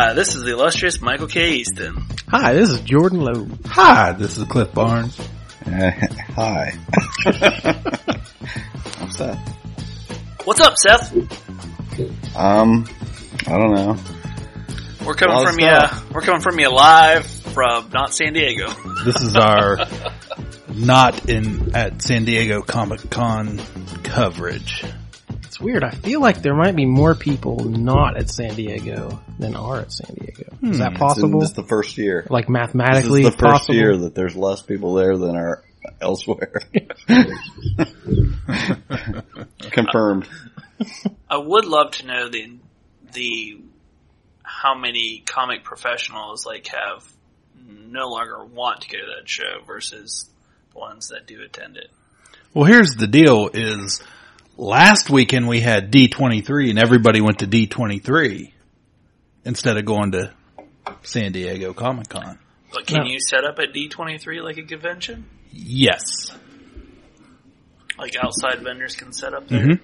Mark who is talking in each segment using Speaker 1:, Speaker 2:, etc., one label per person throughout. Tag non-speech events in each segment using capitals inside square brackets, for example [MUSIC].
Speaker 1: Hi, this is the illustrious Michael K. Easton.
Speaker 2: Hi, this is Jordan Lowe.
Speaker 3: Hi, this is Cliff Barnes.
Speaker 4: Uh, [LAUGHS] hi. [LAUGHS] What's that?
Speaker 1: What's up, Seth?
Speaker 4: Um, I don't know.
Speaker 1: We're coming
Speaker 4: Lot of
Speaker 1: from you.
Speaker 4: stuff.
Speaker 1: We're coming from you live from not San Diego. [LAUGHS]
Speaker 3: This is our not in at San Diego Comic Con coverage.
Speaker 2: It's weird. I feel like there might be more people not at San Diego than are at San Diego. Is hmm. that
Speaker 4: It's in-
Speaker 2: possible?
Speaker 4: This is the first year.
Speaker 2: like
Speaker 4: This
Speaker 2: mathematically
Speaker 4: is the first
Speaker 2: possible?
Speaker 4: year that there's less people there than are elsewhere. [LAUGHS] Confirmed.
Speaker 1: I would love to know the the how many comic professionals like have no longer want to go to that show versus the ones that do attend it.
Speaker 3: Well, here's the deal: is last weekend we had D23 and everybody went to D23 instead of going to San Diego Comic Con.
Speaker 1: But can
Speaker 2: No.
Speaker 1: you set up at D twenty three like a convention?
Speaker 3: Yes,
Speaker 1: Like outside vendors can set up there.
Speaker 3: Mhm.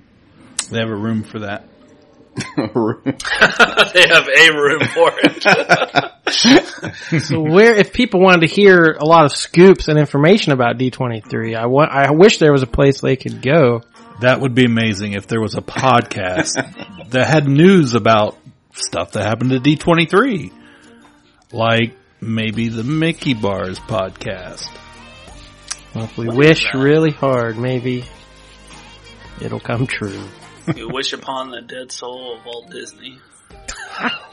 Speaker 3: they have a room for that. [LAUGHS]
Speaker 1: they have a room for it. [LAUGHS]
Speaker 2: So where, if people wanted to hear a lot of scoops and information about D23, I want, I wish there was a place they could go.
Speaker 3: That would be amazing if there was a podcast [LAUGHS] that had news about stuff that happened to D23. Like maybe the Mickey Bars podcast.
Speaker 2: Well, if we
Speaker 1: What is
Speaker 2: wish
Speaker 1: that?
Speaker 2: really hard, maybe it'll come true.
Speaker 1: you wish upon the dead soul of Walt Disney.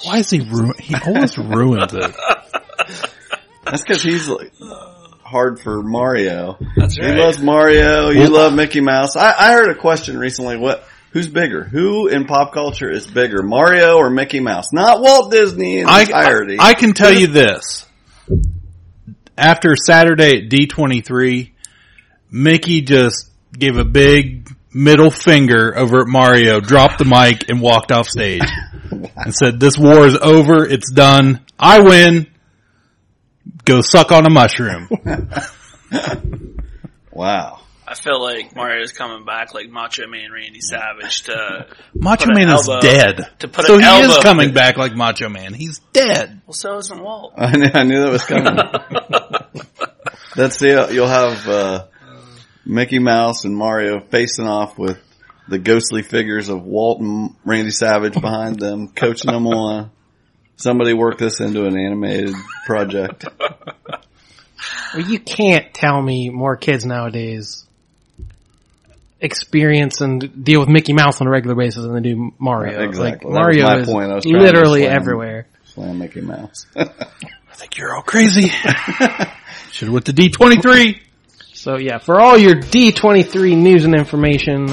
Speaker 3: Why is he ruin? He always ruins it. [LAUGHS]
Speaker 4: That's because he's like, hard for Mario.
Speaker 1: That's
Speaker 4: He loves Mario. You love Mickey Mouse. I, I heard a question recently. What? Who's bigger? Who in pop culture is bigger, Mario or Mickey Mouse? Not Walt Disney in
Speaker 3: I,
Speaker 4: entirety.
Speaker 3: I can tell you this. After Saturday at D23, Mickey just gave a big middle finger over at Mario, dropped the mic, and walked off stage. [LAUGHS] and said, this war is over, it's done, I win, go suck on a mushroom. [LAUGHS]
Speaker 4: wow.
Speaker 1: I feel like Mario's coming back like Macho Man Randy Savage to [LAUGHS]
Speaker 3: Macho
Speaker 1: Put an
Speaker 3: Man is
Speaker 1: elbow-
Speaker 3: dead.
Speaker 1: to put
Speaker 3: so
Speaker 1: an
Speaker 3: he is
Speaker 1: elbow-
Speaker 3: coming back like Macho Man. He's dead.
Speaker 1: well so isn't Walt.
Speaker 4: I knew, I knew that was coming. [LAUGHS] That's the you'll have uh, Mickey Mouse and Mario facing off with the ghostly figures of Walt and Randy Savage behind them, coaching them on. Somebody work this into an animated project.
Speaker 2: Well, you can't tell me more kids nowadays experience and deal with Mickey Mouse on a regular basis than they do Mario.
Speaker 4: Exactly.
Speaker 2: Like Mario is
Speaker 4: point. I was trying to
Speaker 2: literally
Speaker 4: slam-
Speaker 2: everywhere.
Speaker 4: Slam Mickey Mouse. [LAUGHS]
Speaker 3: I think you're all crazy. [LAUGHS] Should have went to D23.
Speaker 2: So yeah, for all your D23 news and information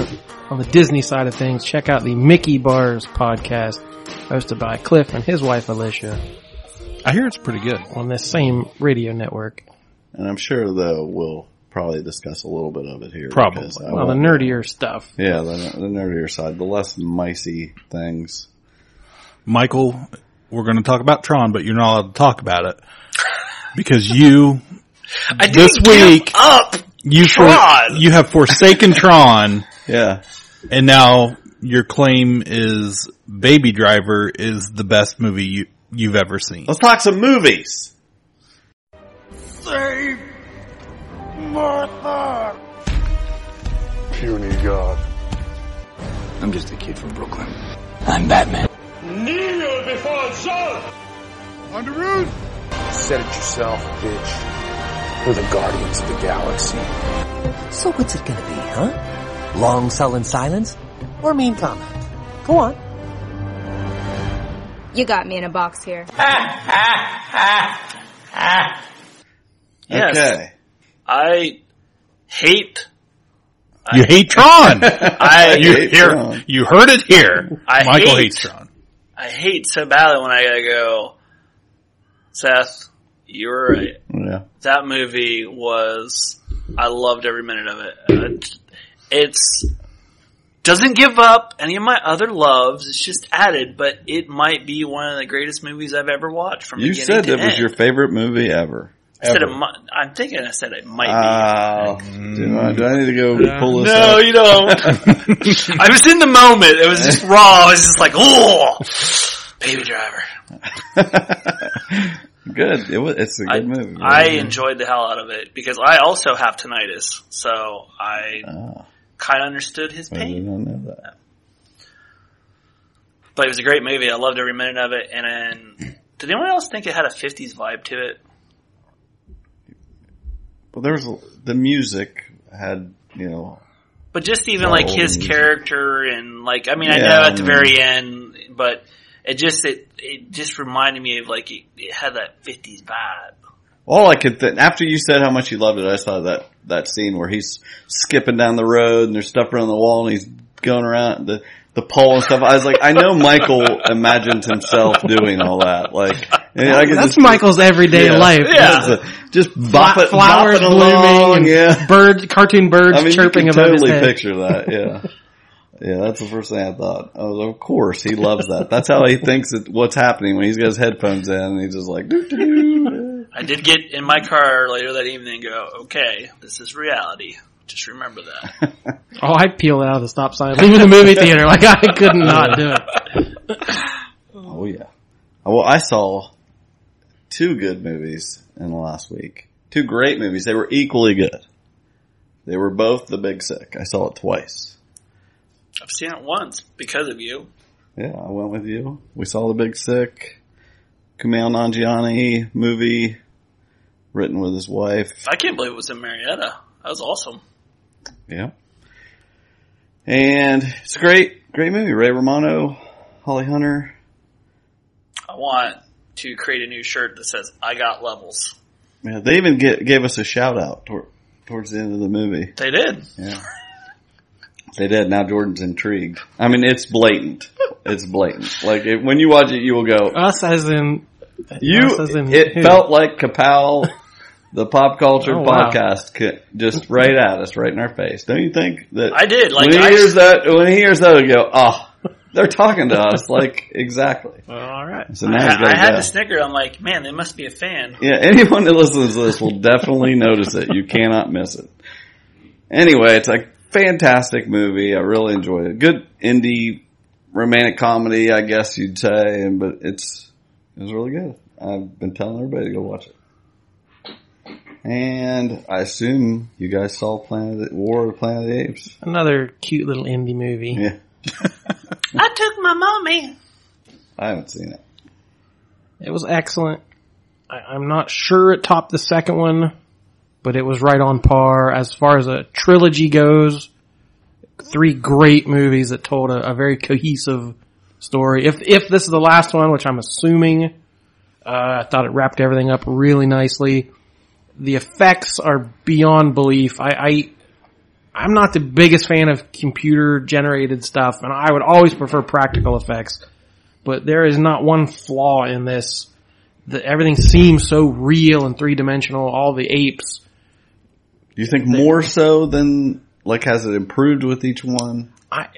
Speaker 2: on the Disney side of things, check out the Mickey Bars podcast hosted by Cliff and his wife Alicia
Speaker 3: I hear it's pretty good.
Speaker 2: on this same radio network.
Speaker 4: and I'm sure though we'll probably discuss a little bit of it here.
Speaker 3: Probably.
Speaker 4: because I
Speaker 2: Well, the
Speaker 4: won't-
Speaker 2: nerdier stuff.
Speaker 4: Yeah, the, the nerdier side, the less micey things.
Speaker 3: Michael, we're going to talk about Tron, but you're not allowed to talk about it [LAUGHS] because you
Speaker 1: I
Speaker 3: This
Speaker 1: didn't give
Speaker 3: week-
Speaker 1: up.
Speaker 3: you for,
Speaker 1: Tron!
Speaker 3: you have forsaken Tron,
Speaker 4: Yeah.
Speaker 3: and now your claim is Baby Driver is the best movie you you've ever seen.
Speaker 4: Let's talk some movies. Save Martha!
Speaker 5: Puny god.
Speaker 6: I'm just a kid from Brooklyn.
Speaker 7: I'm Batman.
Speaker 5: Kneel before Zod! On the roof!
Speaker 6: Said it yourself, bitch. We're the guardians of the galaxy.
Speaker 8: So what's it gonna be, huh? Long sullen silence? Or mean comment? Go on.
Speaker 9: You got me in a box here. [LAUGHS]
Speaker 1: Yes.
Speaker 4: Okay.
Speaker 1: I hate
Speaker 3: You hate Tron. [LAUGHS]
Speaker 1: I
Speaker 3: you,
Speaker 4: hate
Speaker 3: hear,
Speaker 4: Tron.
Speaker 3: you heard it here.
Speaker 1: I
Speaker 3: Michael
Speaker 1: hate-
Speaker 3: hates Tron.
Speaker 1: I hate so badly when I gotta go. Seth, you were right.
Speaker 4: Yeah.
Speaker 1: That movie was. I loved every minute of it. It- It's doesn't give up any of my other loves. It's just added, but it might be one of the greatest movies I've ever watched. From
Speaker 4: You
Speaker 1: beginning
Speaker 4: said
Speaker 1: to
Speaker 4: that was your favorite movie ever.
Speaker 1: I said it might, I'm thinking I said it might
Speaker 4: Oh, do, I, do I need to go pull
Speaker 1: be.
Speaker 4: this
Speaker 1: No,
Speaker 4: up?
Speaker 1: you don't. [LAUGHS] I was in the moment. It was just raw. I was just like, oh, Baby Driver. [LAUGHS]
Speaker 4: good. It was, it's a good
Speaker 1: I,
Speaker 4: movie.
Speaker 1: I enjoyed the hell out of it because I also have tinnitus, so I
Speaker 4: Oh,
Speaker 1: kind of understood his
Speaker 4: I did
Speaker 1: pain.
Speaker 4: not know that.
Speaker 1: But it was a great movie. I loved every minute of it. And then, did anyone else think it had a '50s vibe to it?
Speaker 4: Well, there was the music had you know
Speaker 1: But just even
Speaker 4: Oh,
Speaker 1: like his character and like, I mean, I know at the very end, but it just it it just reminded me of like it, it had that '50s vibe.
Speaker 4: All I could think after you said how much you loved it. I saw that that scene where he's skipping down the road and there's stuff around the wall and he's going around the the pole and stuff. I was like, I know Michael imagined himself doing all that. Like,
Speaker 2: That's
Speaker 4: just-
Speaker 2: Michael's everyday
Speaker 4: Yeah.
Speaker 2: life.
Speaker 1: Yeah.
Speaker 4: Just, just bop it,
Speaker 2: flowers
Speaker 4: bop it
Speaker 2: blooming and
Speaker 4: yeah.
Speaker 2: birds, cartoon birds
Speaker 4: I mean,
Speaker 2: chirping
Speaker 4: you can
Speaker 2: above
Speaker 4: totally
Speaker 2: his head.
Speaker 4: picture that. Yeah, yeah. That's the first thing I thought. I was, of course, he loves that. That's how he thinks that what's happening when he's got his headphones in and he's just like, doo, doo, doo.
Speaker 1: I did get in my car later that evening and go, okay, this is reality. Just remember that. [LAUGHS]
Speaker 2: Oh, I peeled out of the stop sign, [LAUGHS] leaving the movie theater. Like I could not do it. [LAUGHS]
Speaker 4: oh yeah. Well, I saw two good movies in the last week. Two great movies. They were equally good. They were both The Big Sick. I saw it twice.
Speaker 1: I've seen it once because of you.
Speaker 4: Yeah, I went with you. We saw The Big Sick. Kumail Nanjiani movie written with his wife.
Speaker 1: I can't believe it was in Marietta. That was awesome.
Speaker 4: Yeah. And it's a great, great movie. Ray Romano, Holly Hunter.
Speaker 1: I want to create a new shirt that says "I got levels."
Speaker 4: Yeah, they even get, gave us a shout out tor- towards the end of the movie.
Speaker 1: They did.
Speaker 4: Yeah. They did. Now Jordan's intrigued. I mean, it's blatant. It's blatant. Like it, when you watch it, you will go.
Speaker 2: Us as in
Speaker 4: You.
Speaker 2: us as in
Speaker 4: It
Speaker 2: who?
Speaker 4: felt like Kapow, the pop culture
Speaker 2: Oh, wow.
Speaker 4: podcast, ca- just right at us, right in our face. Don't you think that?
Speaker 1: I did. Like
Speaker 4: when he
Speaker 1: I,
Speaker 4: hears that, when he hears that, he go, "Oh, they're talking to us." [LAUGHS] Like exactly.
Speaker 2: all right.
Speaker 4: So now
Speaker 1: I, I had
Speaker 4: go.
Speaker 1: to snicker. I'm like, man, they must be a fan.
Speaker 4: Yeah, anyone that listens to this will definitely notice it. You cannot miss it. Anyway, it's a fantastic movie. I really enjoyed it. Good indie romantic comedy, I guess you'd say, but it's it was really good. I've been telling everybody to go watch it. And I assume you guys saw Planet War of the Planet of the Apes.
Speaker 2: Another cute little indie movie.
Speaker 4: Yeah, [LAUGHS]
Speaker 1: I took my mommy.
Speaker 4: I haven't seen it.
Speaker 2: It was excellent. I, I'm not sure it topped the second one, but it was right on par as far as a trilogy goes. Three great movies that told a, a very cohesive story. If if this is the last one, which I'm assuming, uh, I thought it wrapped everything up really nicely. The effects are beyond belief. I, I I'm not the biggest fan of computer generated stuff, and I would always prefer practical effects. But there is not one flaw in this. The, everything seems so real and three dimensional. All the apes.
Speaker 4: Do you think more so than like has it improved with each one?
Speaker 2: I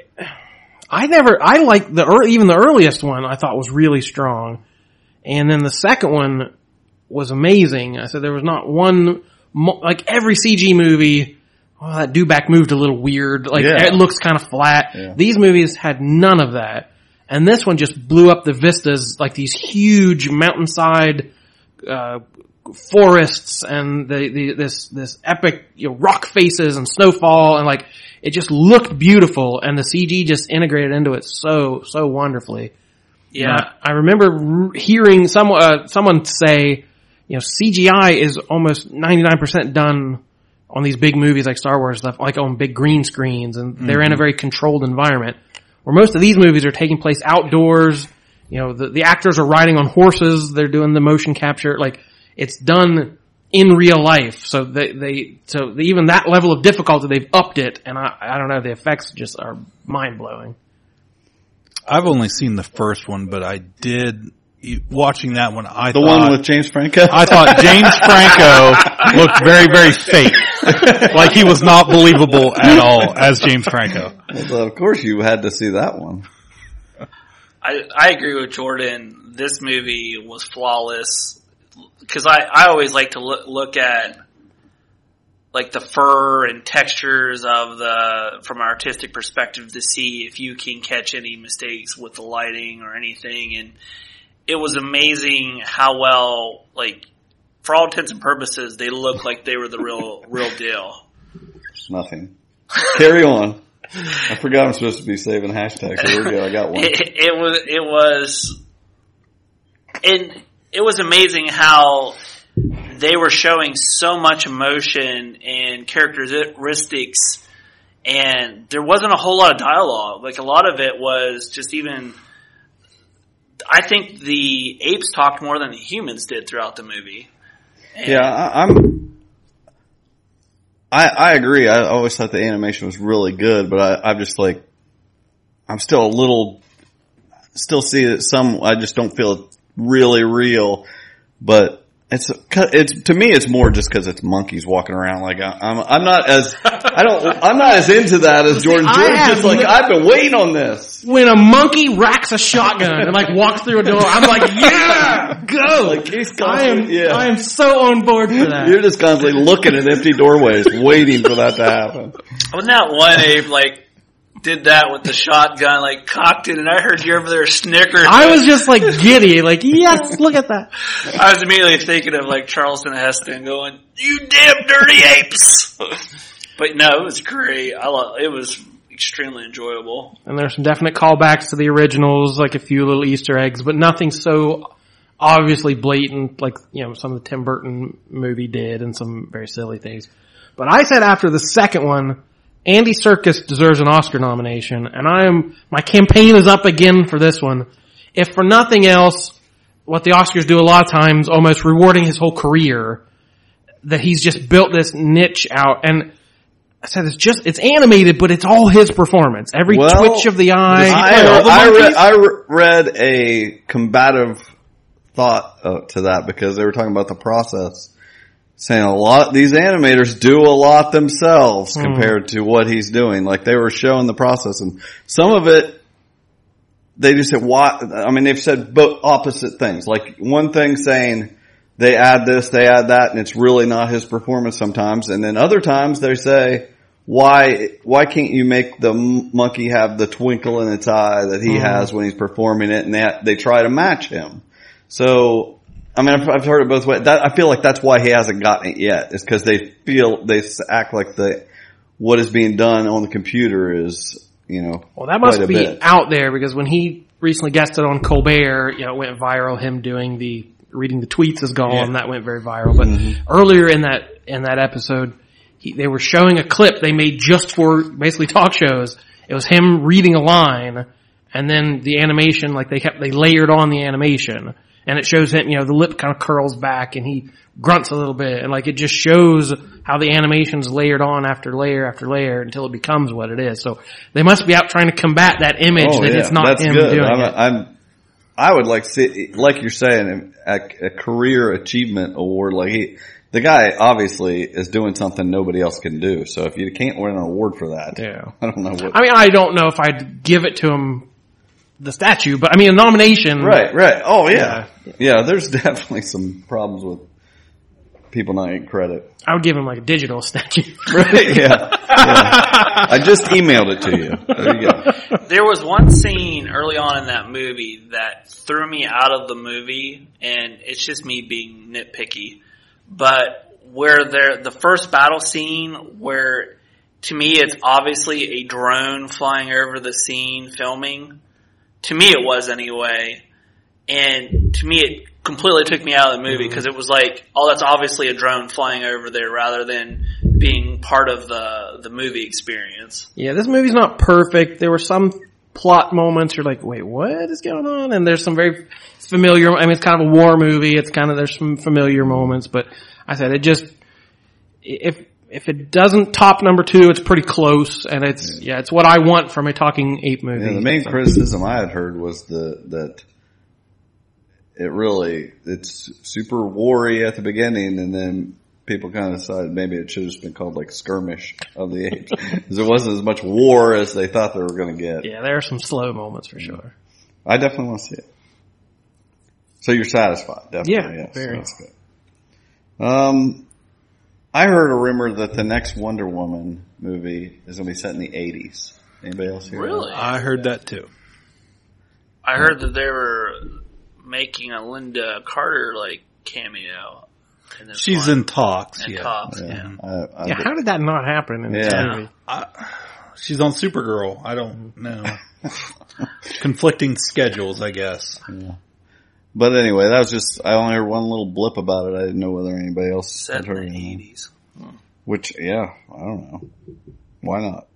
Speaker 2: I never I like the even the earliest one I thought was really strong, and then the second one was amazing. I said there was not one like every CG movie. Oh, that Dewback moved a little weird. Like
Speaker 4: Yeah.
Speaker 2: it looks kind of flat.
Speaker 4: Yeah.
Speaker 2: These movies had none of that, and this one just blew up the vistas like these huge mountainside uh, forests and the, the this this epic you know, rock faces and snowfall and like it just looked beautiful and the CG just integrated into it so so wonderfully.
Speaker 1: Yeah.
Speaker 2: Uh, I remember r- hearing some uh, someone say, you know, CGI is almost ninety nine percent done on these big movies like Star Wars stuff, like on big green screens, and they're in a mm-hmm. very controlled environment. Where most of these movies are taking place outdoors. You know, the, the actors are riding on horses. They're doing the motion capture. Like it's done in real life. So they, they, so even that level of difficulty, they've upped it, and I, I don't know, the effects just are mind blowing.
Speaker 3: I've only seen the first one, but I did watching that one. I
Speaker 4: The
Speaker 3: thought,
Speaker 4: one with James Franco.
Speaker 3: I thought James Franco [LAUGHS] looked very, very fake. like he was not believable at all as James Franco.
Speaker 4: Well, of course, you had to see that one.
Speaker 1: I, I agree with Jordan. This movie was flawless because I, I always like to look, look at like the fur and textures of the from an artistic perspective to see if you can catch any mistakes with the lighting or anything and it was amazing how well like for all intents and purposes they looked like they were the real real deal
Speaker 4: Nothing. Carry on. I forgot I'm supposed to be saving hashtags. So there we go. I got one. [LAUGHS]
Speaker 1: it, it was it was and it was amazing how they were showing so much emotion and characteristics and there wasn't a whole lot of dialogue like a lot of it was just even i think the apes talked more than the humans did throughout the movie And-
Speaker 4: Yeah, I, I'm. I I agree. I always thought the animation was really good, but I, I'm just like, I'm still a little, still see that some. I just don't feel really real, but it's it's to me it's more just because it's monkeys walking around. Like I, I'm I'm not as I don't I'm not as into that as [LAUGHS] Jordan.
Speaker 2: I
Speaker 4: Jordan's just like I've been waiting on this.
Speaker 2: When a monkey racks a shotgun and like walks through a door, I'm like, yeah, go!
Speaker 4: Like he's
Speaker 2: I am,
Speaker 4: yeah.
Speaker 2: I am so on board for that.
Speaker 4: You're just constantly looking at empty doorways, waiting for that to happen.
Speaker 1: wasn't that one ape like did that with the shotgun like cocked it and i heard you over there snickering
Speaker 2: I was just like giddy, like, [LAUGHS] yes, look at that.
Speaker 1: I was immediately thinking of like Charleston Heston going, "You damn dirty apes!" [LAUGHS] but no, it was great. I love, it was extremely enjoyable.
Speaker 2: And there's some definite callbacks to the originals, like a few little Easter eggs, but nothing so obviously blatant like, you know, some of the Tim Burton movie did and some very silly things. But I said after the second one, Andy Serkis deserves an Oscar nomination, and I am, my campaign is up again for this one. If for nothing else, what the Oscars do a lot of times, almost rewarding his whole career, that he's just built this niche out, and I said it's just, it's animated, but it's all his performance. Every
Speaker 4: Well,
Speaker 2: twitch of the eye.
Speaker 4: I, I, I re- read a combative thought uh, to that because they were talking about the process, saying a lot. These animators do a lot themselves
Speaker 2: Hmm.
Speaker 4: compared to what he's doing. Like they were showing the process, and some of it they just said why. I mean, they've said both opposite things. Like one thing saying. They add this, they add that, and it's really not his performance sometimes. And then other times they say, why why can't you make the monkey have the twinkle in its eye that he has when he's performing it and they they try to match him so i mean i've, I've heard it both ways that i feel like that's why he hasn't gotten it yet is because they feel they act like the what is being done on the computer is you know
Speaker 2: Well, that must be
Speaker 4: bit.
Speaker 2: out there because when he recently guested on Colbert, you know, it went viral. Him doing the reading the tweets is gone. That went very viral. But
Speaker 4: Mm-hmm.
Speaker 2: earlier in that in that episode, he, they were showing a clip they made just for basically talk shows. It was him reading a line, and then the animation, like they kept they layered on the animation, and it shows him, you know, the lip kind of curls back, and he grunts a little bit, and like it just shows how the animation's layered on after layer after layer until it becomes what it is. So they must be out trying to combat that image
Speaker 4: Oh,
Speaker 2: that
Speaker 4: yeah,
Speaker 2: it's not
Speaker 4: that's
Speaker 2: him
Speaker 4: good.
Speaker 2: doing
Speaker 4: I'm,
Speaker 2: it.
Speaker 4: I'm I would like see like you're saying a, a career achievement award like he the guy obviously is doing something nobody else can do so if you can't win an award for that
Speaker 2: Yeah. [LAUGHS]
Speaker 4: I don't know what
Speaker 2: I mean, I don't know if I'd give it to him the statue, but I mean a nomination.
Speaker 4: Right, right. Oh yeah. yeah. there's [LAUGHS] definitely some problems with people not getting credit.
Speaker 2: I would give him like a digital statue. [LAUGHS]
Speaker 4: Right, yeah. yeah. I just emailed it to you. There you go. [LAUGHS]
Speaker 1: There was one scene early on in that movie that threw me out of the movie, and it's just me being nitpicky. But where there, the first battle scene, where to me it's obviously a drone flying over the scene filming. To me, it was anyway, and to me, it completely took me out of the movie mm-hmm. because it was like, oh, that's obviously a drone flying over there, rather than being part of the the movie experience.
Speaker 2: Yeah, this movie's not perfect. There were some plot moments you're like, wait, what is going on? And there's some very familiar, I mean, it's kind of a war movie. It's kind of, there's some familiar moments, but I I said it just if if it doesn't top number two, it's pretty close, and it's yeah, it's what I want from a talking ape movie.
Speaker 4: Yeah, the main
Speaker 2: So-
Speaker 4: criticism I had heard was the that it really it's super wary at the beginning, and then people kind of decided maybe it should have just been called like skirmish of the apes [LAUGHS] because it wasn't as much war as they thought they were going to get.
Speaker 2: yeah, there are some slow moments for sure.
Speaker 4: I definitely want to see it. So you're satisfied, definitely.
Speaker 2: Yeah,
Speaker 4: yes,
Speaker 2: very.
Speaker 4: That's good. Um, I heard a rumor that the next Wonder Woman movie is going to be set in the 80s. Anybody else hear that?
Speaker 1: Really?
Speaker 3: I heard that too.
Speaker 1: I heard that they were making a Lynda Carter like cameo. In this
Speaker 3: She's
Speaker 1: one.
Speaker 3: in talks.
Speaker 1: in
Speaker 3: yeah.
Speaker 1: talks.
Speaker 4: Yeah,
Speaker 1: Yeah.
Speaker 4: I, I,
Speaker 2: Yeah, how did that not happen in this
Speaker 4: Yeah.
Speaker 2: movie?
Speaker 3: She's on Supergirl. I don't know. [LAUGHS] Conflicting schedules, I guess.
Speaker 4: But anyway, that was just, I only heard one little blip about it. I didn't know whether anybody else
Speaker 1: Set
Speaker 4: had
Speaker 1: in
Speaker 4: heard
Speaker 1: the
Speaker 4: anything.
Speaker 1: eighties.
Speaker 4: Which, yeah, I don't know. Why not?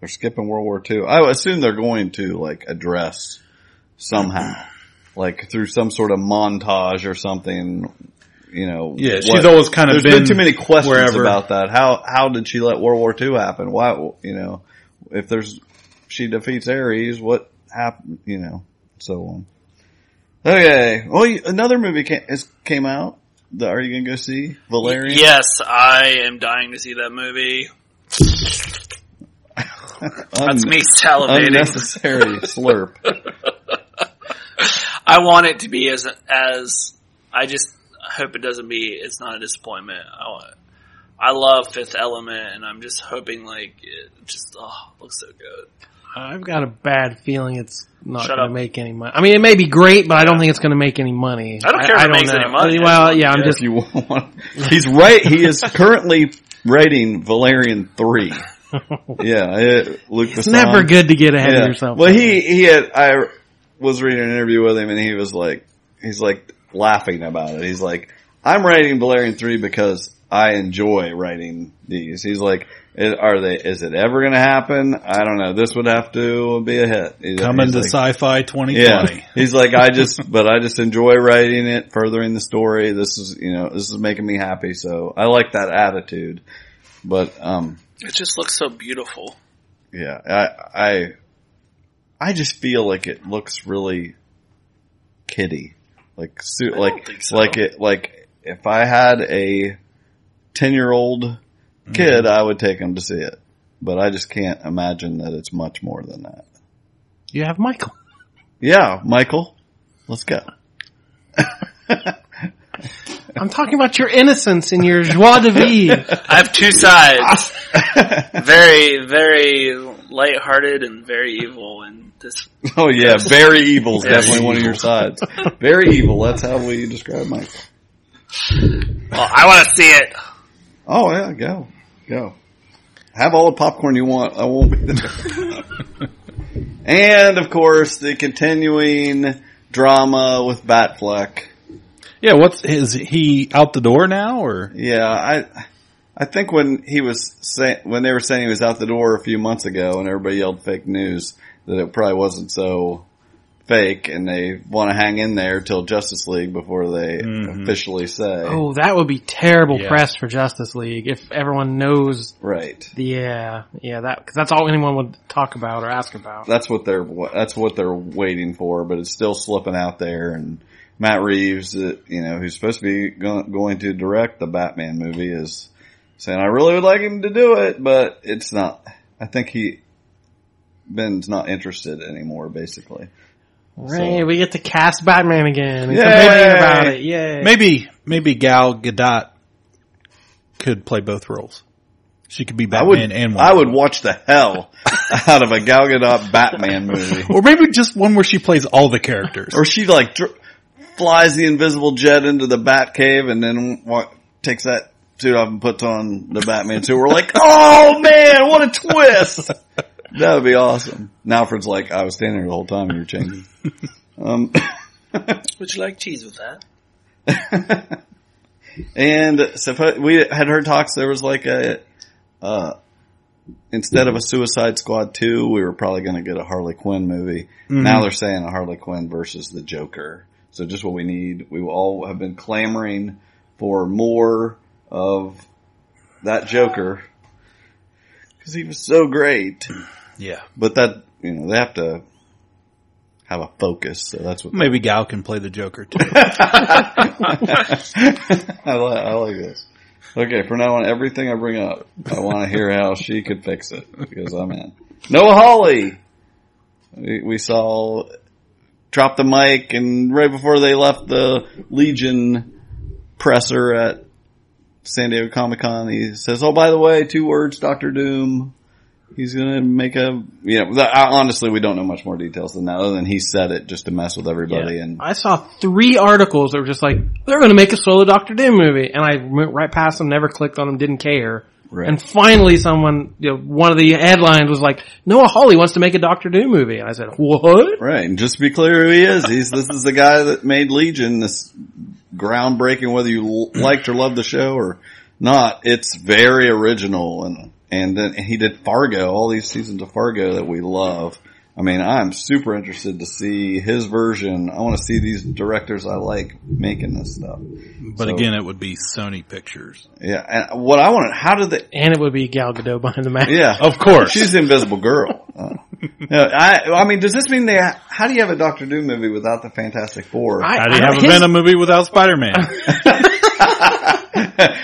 Speaker 4: They're skipping World War II. I assume they're going to like address somehow, [CLEARS THROAT] like through some sort of montage or something. You know,
Speaker 3: Yeah,
Speaker 4: what-
Speaker 3: she's always kind of
Speaker 4: There's been,
Speaker 3: been
Speaker 4: too many questions
Speaker 3: wherever.
Speaker 4: about that. How how did she let World War II happen? Why you know if there's she defeats Ares, what happened? You know, so on. Okay, oh, well, another movie came, is, came out. The, are you gonna go see Valerian?
Speaker 1: Yes, I am dying to see that movie. [LAUGHS] That's
Speaker 4: Un-
Speaker 1: me salivating.
Speaker 4: Unnecessary [LAUGHS] slurp. [LAUGHS]
Speaker 1: I want it to be as as I just hope it doesn't be. It's not a disappointment. I want. I love Fifth Element, and I'm just hoping like it just oh looks so good.
Speaker 2: I've got a bad feeling it's not
Speaker 1: Shut
Speaker 2: going
Speaker 1: up.
Speaker 2: to make any money. I mean, it may be great, but I don't think it's going to make any money.
Speaker 1: I don't care if it makes
Speaker 2: know.
Speaker 1: any money.
Speaker 2: Well, yeah, I'm just
Speaker 4: If you want, he's right. He is currently writing Valerian three. [LAUGHS] Yeah, it, Luke.
Speaker 2: It's never good to get ahead
Speaker 4: Yeah.
Speaker 2: of yourself.
Speaker 4: Well, he he had. I was reading an interview with him, and he was like, he's like laughing about it. He's like, I'm writing Valerian three because I enjoy writing these. He's like, are they? Is it ever going to happen? I don't know. This would have to be a hit. He's-
Speaker 3: Coming
Speaker 4: he's
Speaker 3: to
Speaker 4: like,
Speaker 3: Sci-Fi 2020.
Speaker 4: yeah. He's like, I just, [LAUGHS] but I just enjoy writing it, furthering the story. This is, you know, this is making me happy. So I like that attitude. But, um,
Speaker 1: It just looks so beautiful.
Speaker 4: yeah, I, I, I just feel like it looks really kitty, Like,
Speaker 1: suit,
Speaker 4: like,
Speaker 1: so.
Speaker 4: like it, like if I had a 10 year old kid, mm-hmm. I would take him to see it. But I just can't imagine that it's much more than that.
Speaker 2: you have Michael.
Speaker 4: Yeah, Michael, let's go. [LAUGHS]
Speaker 2: I'm talking about your innocence and your joie de vivre. [LAUGHS]
Speaker 1: I have two sides. [LAUGHS] very, very lighthearted and very evil, and this
Speaker 4: Oh yeah, very evil is
Speaker 1: Very
Speaker 4: definitely one of your sides. Very evil. That's how we describe Michael.
Speaker 1: well, I want to see it.
Speaker 4: Oh yeah, go, go. Have all the popcorn you want. I won't be there. [LAUGHS] and of course, the continuing drama with Batfleck.
Speaker 3: Yeah, what's is he out the door now or?
Speaker 4: Yeah, I, I think when he was saying when they were saying he was out the door a few months ago, and everybody yelled fake news, that it probably wasn't so fake, and they want to hang in there till Justice League before they officially say.
Speaker 2: Oh, that would be terrible
Speaker 3: Yeah.
Speaker 2: press for Justice League if everyone knows.
Speaker 4: Right.
Speaker 2: Yeah, yeah, that because that's all anyone would talk about or ask about.
Speaker 4: That's what they're that's what they're waiting for, but it's still slipping out there. And Matt Reeves, uh, you know, who's supposed to be going to direct the Batman movie, is saying, "I really would like him to do it, but it's not." I think he Ben's not interested anymore. Basically,
Speaker 2: Right, we get to cast Batman again. And
Speaker 4: Yay!
Speaker 2: about it. Yay.
Speaker 3: Maybe maybe Gal Gadot could play both roles. She could be
Speaker 4: I would
Speaker 3: Batman and Wonder
Speaker 4: I would watch the hell [LAUGHS] out of a Gal Gadot Batman movie,
Speaker 3: or maybe just one where she plays all the characters.
Speaker 4: or she like dr- flies the invisible jet into the Bat Cave and then wa- takes that suit off and puts on the Batman suit. We're like, oh man, what a twist! [LAUGHS] That would be awesome. Now Alfred's like, I was standing there the whole time and you're changing. Um, [LAUGHS]
Speaker 1: Would you like cheese with that?
Speaker 4: and so we had heard talks. There was like a, uh, instead of a Suicide Squad 2, we were probably going to get a Harley Quinn movie. Now they're saying a Harley Quinn versus the Joker. So just what we need. We all have been clamoring for more of that Joker because he was so great. [CLEARS THROAT]
Speaker 3: Yeah.
Speaker 4: But that you know they have to have a focus, so that's what.
Speaker 3: Maybe Gal can play the Joker too. [LAUGHS]
Speaker 4: I like, I like this. Okay, from now on, everything I bring up, I want to hear how she could fix it because I'm in. Noah Hawley. We, we saw drop the mic, and right before they left the Legion presser at San Diego Comic Con, he says, "Oh, by the way, two words, Doctor Doom." He's gonna make a, you know, that- honestly, we don't know much more details than that, other than he said it just to mess with everybody. And
Speaker 2: I saw three articles that were just like, they're going to make a solo Doctor Doom movie. And I went right past them, never clicked on them, didn't care.
Speaker 4: Right.
Speaker 2: And finally someone, you know, one of the headlines was like, Noah Hawley wants to make a Doctor Doom movie. And I said, what?
Speaker 4: Right, and just to be clear who he is, he's this is the guy that made Legion, this groundbreaking, whether you [CLEARS THROAT] liked or loved the show or not. It's very original, and and then he did Fargo, all these seasons of Fargo that we love. I mean, I'm super interested to see his version. I want to see these directors I like making this stuff.
Speaker 3: But
Speaker 4: So-
Speaker 3: again, it would be Sony Pictures.
Speaker 4: Yeah, and what I want to, how did they?
Speaker 2: And it would be Gal Gadot behind the mask.
Speaker 4: Yeah,
Speaker 3: Of course.
Speaker 4: she's the Invisible Girl. Uh, yeah, I, I mean, does this mean they? How do you have a Doctor Doom movie without the Fantastic Four?
Speaker 2: I-
Speaker 3: How do you
Speaker 2: I-
Speaker 3: have a
Speaker 2: his-
Speaker 3: Venom movie without Spider-Man? [LAUGHS] [LAUGHS]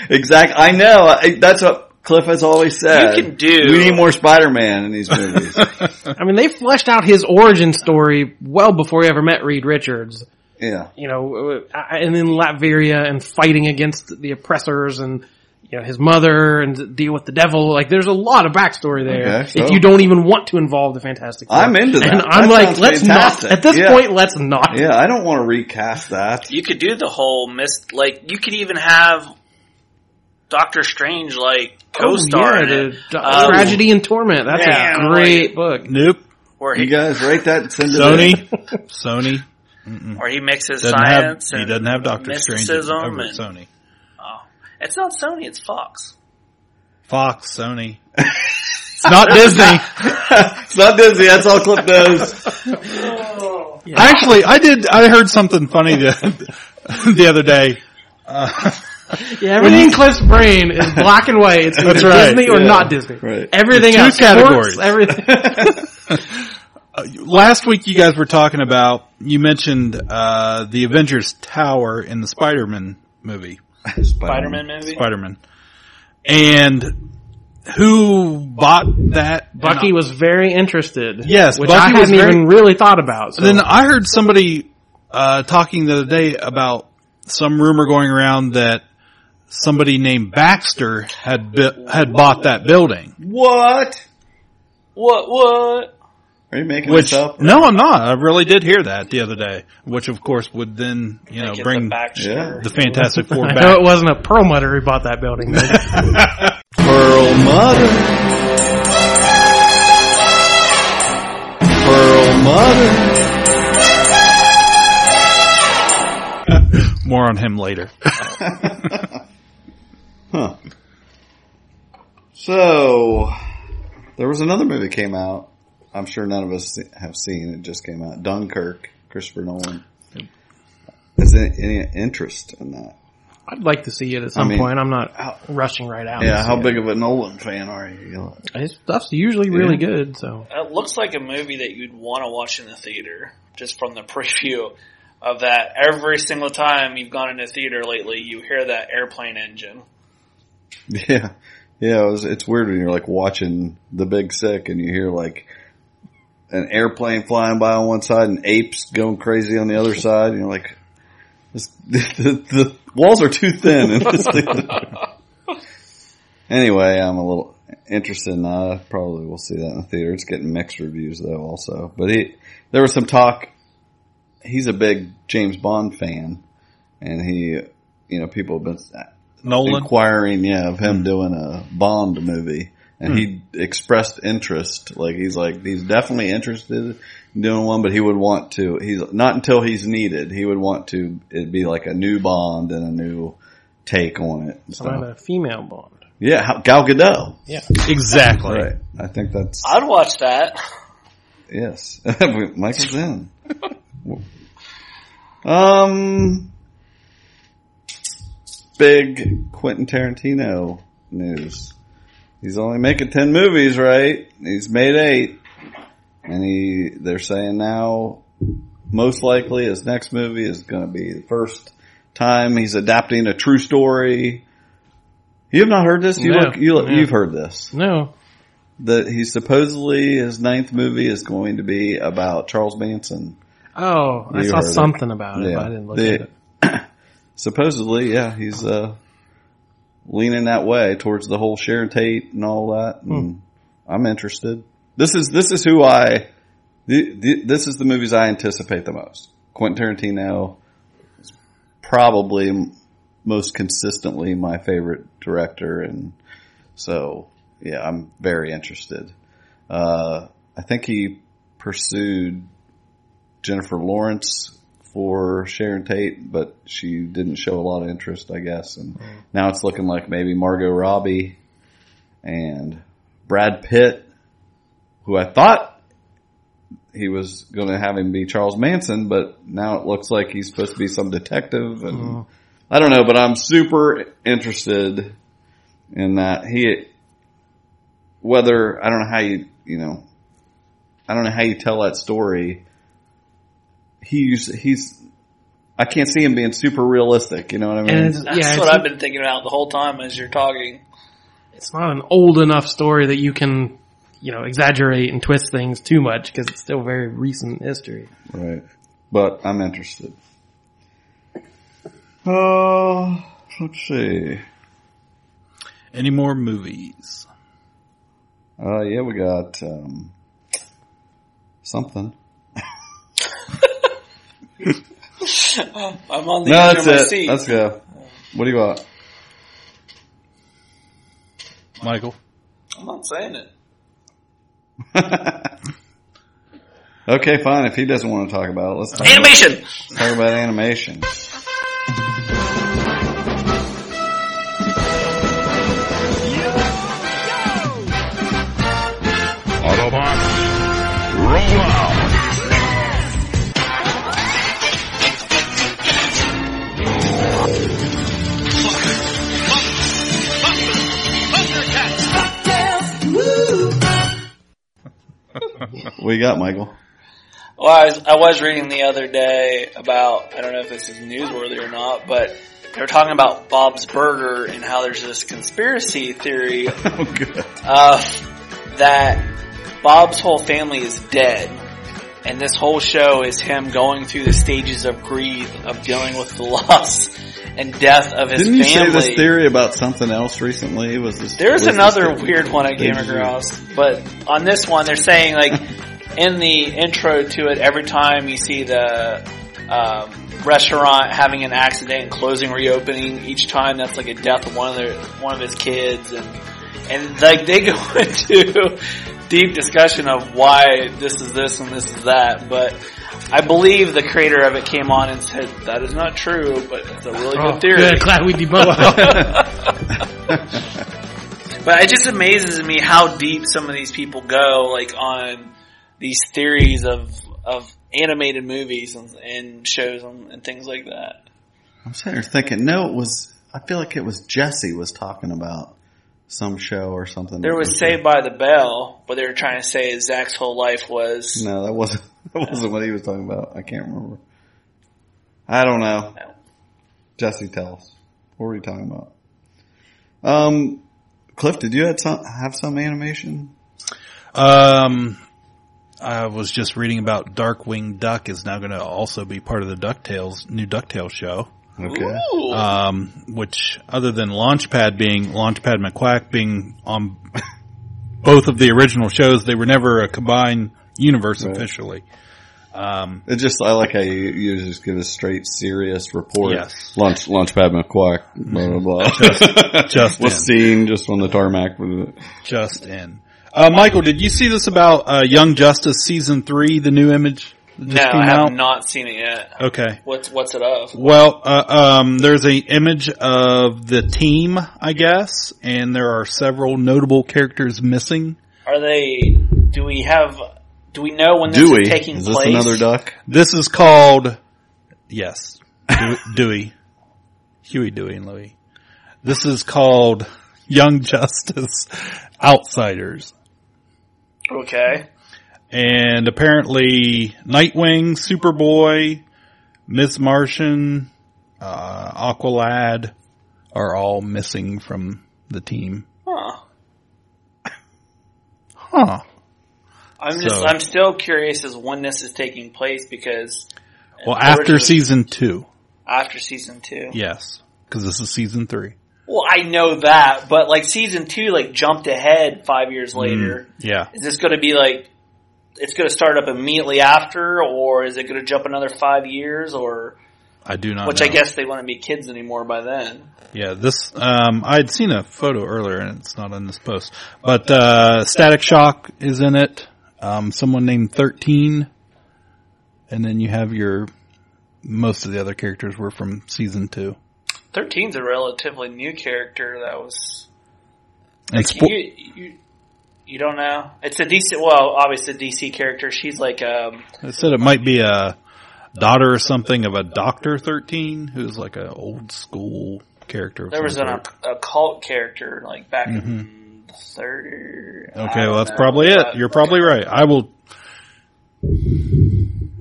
Speaker 4: exactly. I know. I- That's what Cliff has always said.
Speaker 1: You can do-
Speaker 4: We need more Spider-Man in these movies. [LAUGHS]
Speaker 2: I mean, they fleshed out his origin story well before he ever met Reed Richards.
Speaker 4: yeah.
Speaker 2: You know, uh, and in Latveria and fighting against the oppressors and, you know, his mother and deal with the devil. Like, there's a lot of backstory there.
Speaker 4: Okay, so-
Speaker 2: if you don't even want to involve the Fantastic Four.
Speaker 4: I'm into that.
Speaker 2: And I'm
Speaker 4: That
Speaker 2: like, let's
Speaker 4: fantastic.
Speaker 2: not. At this
Speaker 4: Yeah.
Speaker 2: point, let's not.
Speaker 4: Yeah, I don't want to recast that.
Speaker 1: You could do the whole mist, like, you could even have Doctor Strange, like, co-star
Speaker 2: Oh,
Speaker 1: in
Speaker 2: yeah,
Speaker 1: it.
Speaker 2: the,
Speaker 1: Um,
Speaker 2: Tragedy and Torment. That's
Speaker 1: yeah,
Speaker 2: a great book.
Speaker 3: nope.
Speaker 1: Where
Speaker 4: You
Speaker 1: he,
Speaker 4: guys write that and send it
Speaker 3: Sony. [LAUGHS] Sony
Speaker 1: where he mixes
Speaker 3: doesn't have,
Speaker 1: science
Speaker 3: he doesn't have Doctor Strange
Speaker 1: mysticism
Speaker 3: over at
Speaker 1: and-
Speaker 3: Sony.
Speaker 1: Oh. It's not Sony, it's Fox.
Speaker 3: Fox, Sony. [LAUGHS] it's not Disney. [LAUGHS]
Speaker 4: it's not Disney. That's all Cliff knows.
Speaker 3: Actually, I did, I heard something funny the, the other day.
Speaker 2: Yeah, everything in Cliff's brain is [LAUGHS] black and white. It's either
Speaker 3: right,
Speaker 2: Disney or
Speaker 4: yeah.
Speaker 2: not Disney.
Speaker 4: Right.
Speaker 2: Everything
Speaker 3: There's two
Speaker 2: else,
Speaker 3: categories.
Speaker 2: sports, everything. [LAUGHS]
Speaker 3: Last week you guys were talking about, you mentioned, uh, the Avengers Tower in the Spider-Man movie.
Speaker 1: Spider-Man movie?
Speaker 3: Spider-Man. And who bought that?
Speaker 2: Bucky
Speaker 3: And
Speaker 2: was very interested.
Speaker 3: Yes,
Speaker 2: which
Speaker 3: Bucky
Speaker 2: I
Speaker 3: was
Speaker 2: hadn't
Speaker 3: very-
Speaker 2: even really thought about. So.
Speaker 3: Then I heard somebody uh, talking the other day about some rumor going around that somebody named Baxter had bu- had bought that building.
Speaker 4: What?
Speaker 1: What, what?
Speaker 4: Are you making
Speaker 3: Which
Speaker 4: this up?
Speaker 3: no, I'm not. I really did hear that the other day. Which of course would then you know
Speaker 1: Make
Speaker 3: bring
Speaker 1: the Baxter.
Speaker 4: Yeah.
Speaker 3: the Fantastic Four
Speaker 2: I know it wasn't a Perlmutter who bought that building. [LAUGHS]
Speaker 4: Pearl Mother. Pearl Mother.
Speaker 3: More on him later. [LAUGHS]
Speaker 4: Huh. So, there was another movie came out. I'm sure none of us have seen. It just came out. Dunkirk, Christopher Nolan. Is there any interest in that?
Speaker 2: I'd like to see it at some
Speaker 4: mean,
Speaker 2: point. I'm not
Speaker 4: how-
Speaker 2: rushing right out.
Speaker 4: Yeah, how
Speaker 2: see
Speaker 4: big of a Nolan fan are you?
Speaker 2: it. His stuff's usually really
Speaker 4: Yeah.
Speaker 2: good. So
Speaker 1: It looks like a movie that you'd want to watch in the theater, just from the [LAUGHS] preview of that. Every single time you've gone into theater lately, you hear that airplane engine. [LAUGHS]
Speaker 4: Yeah, yeah. It was, it's weird when you're like watching The Big Sick and you hear like an airplane flying by on one side and apes going crazy on the other side, and you're like, [LAUGHS] the, the walls are too thin [LAUGHS] anyway, I'm a little interested in that. Probably will see that in the theater. It's getting mixed reviews though, also. But he, there was some talk. He's a big James Bond fan, and he, you know, people have been
Speaker 3: Nolan.
Speaker 4: inquiring, yeah, of him doing a Bond movie. And he expressed interest, like he's like, he's definitely interested in doing one, but he would want to, he's not until he's needed, he would want to, it'd be like a new Bond and a new take on it. and
Speaker 2: I'm
Speaker 4: stuff.
Speaker 2: a female Bond.
Speaker 4: Yeah, Gal Gadot.
Speaker 2: Yeah.
Speaker 3: Exactly.
Speaker 4: Right. I think that's,
Speaker 1: I'd watch that.
Speaker 4: yes. [LAUGHS] Michael's [LAUGHS] in. um, big Quentin Tarantino news. He's only making 10 movies, right? He's made eight. And he, they're saying now, most likely his next movie is going to be the first time he's adapting a true story. You have not heard this? You
Speaker 2: No.
Speaker 4: look, you look,
Speaker 2: No.
Speaker 4: you've heard this.
Speaker 2: No.
Speaker 4: That he supposedly, his ninth movie is going to be about Charles Manson.
Speaker 2: Oh, I saw
Speaker 4: heard it.
Speaker 2: something about it,
Speaker 4: Yeah.
Speaker 2: but I didn't look
Speaker 4: The-
Speaker 2: at it.
Speaker 4: Supposedly, yeah, he's uh, leaning that way towards the whole Sharon Tate and all that. And I'm interested. This is this is who I. The, the, this is the movies I anticipate the most. Quentin Tarantino is probably m- most consistently my favorite director, and so yeah, I'm very interested. Uh, I think he pursued Jennifer Lawrence for Sharon Tate, but she didn't show a lot of interest, I guess. And hmm. now it's looking like maybe Margot Robbie and Brad Pitt, who I thought he was going to have him be Charles Manson, but now it looks like he's supposed to be some detective. And hmm. I don't know, but I'm super interested in that. He, whether, I don't know how you, you know, I don't know how you tell that story he's he's I can't see him being super realistic. You know what I mean?
Speaker 2: And
Speaker 1: That's
Speaker 2: yeah,
Speaker 1: what I've been thinking about the whole time as you're talking.
Speaker 2: it's not an old enough story that you can, you know, exaggerate and twist things too much because it's still very recent history.
Speaker 4: right. But I'm interested. Oh, let's see.
Speaker 3: Any more movies?
Speaker 4: Uh, yeah, we got um, something. [LAUGHS]
Speaker 1: I'm on the
Speaker 4: No,
Speaker 1: edge
Speaker 4: that's
Speaker 1: of my
Speaker 4: it.
Speaker 1: seat.
Speaker 4: Let's go. What do you want?
Speaker 3: Michael?
Speaker 1: I'm not saying it. [LAUGHS]
Speaker 4: okay, fine. If he doesn't want to talk about it, let's talk,
Speaker 1: Animation!
Speaker 4: let's talk about animation. What you got, Michael?
Speaker 1: Well, I was, I was reading the other day about, I don't know if this is newsworthy or not, but they were talking about Bob's Burger and how there's this conspiracy theory [LAUGHS]
Speaker 4: Oh,
Speaker 1: uh, that Bob's whole family is dead. And this whole show is him going through the stages of grief, of dealing with the [LAUGHS] loss and death of his
Speaker 4: Didn't you say this theory about something else recently? Was this?
Speaker 1: There's
Speaker 4: was
Speaker 1: another
Speaker 4: theory?
Speaker 1: weird one I came across, but on this one they're saying like [LAUGHS] in the intro to it, every time you see the um, restaurant having an accident and closing, reopening, each time that's like a death of one of their one of his kids, and and like they [LAUGHS] go into deep discussion of why this is this and this is that, but. I believe the creator of it came on and said that is not true, but it's a really
Speaker 2: Oh,
Speaker 1: good theory.
Speaker 2: good. Glad we debunked that. [LAUGHS]
Speaker 1: But it just amazes me how deep some of these people go, like on these theories of of animated movies and, and shows and, and things like that.
Speaker 4: I'm sitting here thinking, no, it was. I feel like it was Jesse was talking about some show or something.
Speaker 1: There was Saved by the Bell, but they were trying to say Zach's whole life was.
Speaker 4: No, that wasn't. [LAUGHS] That wasn't what he was talking about. I can't remember. I don't know.
Speaker 1: No.
Speaker 4: Jesse, tell us. What were you talking about? Um, Cliff, did you have some have some animation?
Speaker 3: Um, I was just reading about Darkwing Duck is now going to also be part of the DuckTales, new DuckTales show.
Speaker 4: Okay.
Speaker 1: Ooh.
Speaker 3: Um, which other than Launchpad being, Launchpad McQuack being on both of the original shows, they were never a combined universe
Speaker 4: Right.
Speaker 3: officially. Um,
Speaker 4: It just I like how you, you just give a straight serious report.
Speaker 3: Yes.
Speaker 4: Lunch Launchpad McQuack. Blah blah blah. [LAUGHS]
Speaker 3: just
Speaker 4: was
Speaker 3: in.
Speaker 4: seen just on the tarmac with it.
Speaker 3: just in. Uh, Michael, did you see this about, uh, Young Justice season three, the new image that
Speaker 1: no,
Speaker 3: just came
Speaker 1: I have
Speaker 3: out?
Speaker 1: not seen it yet.
Speaker 3: Okay.
Speaker 1: What's what's it of?
Speaker 3: Well, uh, um, there's a image of the team, I guess, and there are several notable characters missing.
Speaker 1: Are they? Do we have? Do we know when this
Speaker 4: Dewey.
Speaker 1: is taking
Speaker 4: Is this
Speaker 1: place?
Speaker 4: another duck?
Speaker 3: This is called, yes, Dew- [LAUGHS] Dewey, Huey, Dewey, and Louie. This is called Young Justice Outsiders.
Speaker 1: Okay.
Speaker 3: And apparently Nightwing, Superboy, Miss Martian, uh, Aqualad are all missing from the team.
Speaker 1: Huh.
Speaker 3: Huh.
Speaker 1: I'm just
Speaker 3: So-
Speaker 1: I'm still curious as when this is taking place because
Speaker 3: Well, after season two.
Speaker 1: after season two.
Speaker 3: Yes. Cause this is season three.
Speaker 1: Well, I know that, but like season two, like jumped ahead five years later.
Speaker 3: Yeah.
Speaker 1: Is this going to be like it's going to start up immediately after, or is it going to jump another five years, or
Speaker 3: I do not
Speaker 1: which
Speaker 3: know.
Speaker 1: I guess they wouldn't be kids anymore by then?
Speaker 3: Yeah, this um I had seen a photo earlier and it's not in this post. But uh Static Shock is in it. Um someone named 13 and then you have your most of the other characters were from season 2.
Speaker 1: 13's a relatively new character that was
Speaker 3: And spo-
Speaker 1: you, you you don't know. It's a DC. Well, obviously a DC character. She's like um
Speaker 3: I said it might be a daughter or something of a Doctor 13 who's like an old school character.
Speaker 1: There was an occult character like back in the third.
Speaker 3: Okay, well that's probably it. You're probably right. I will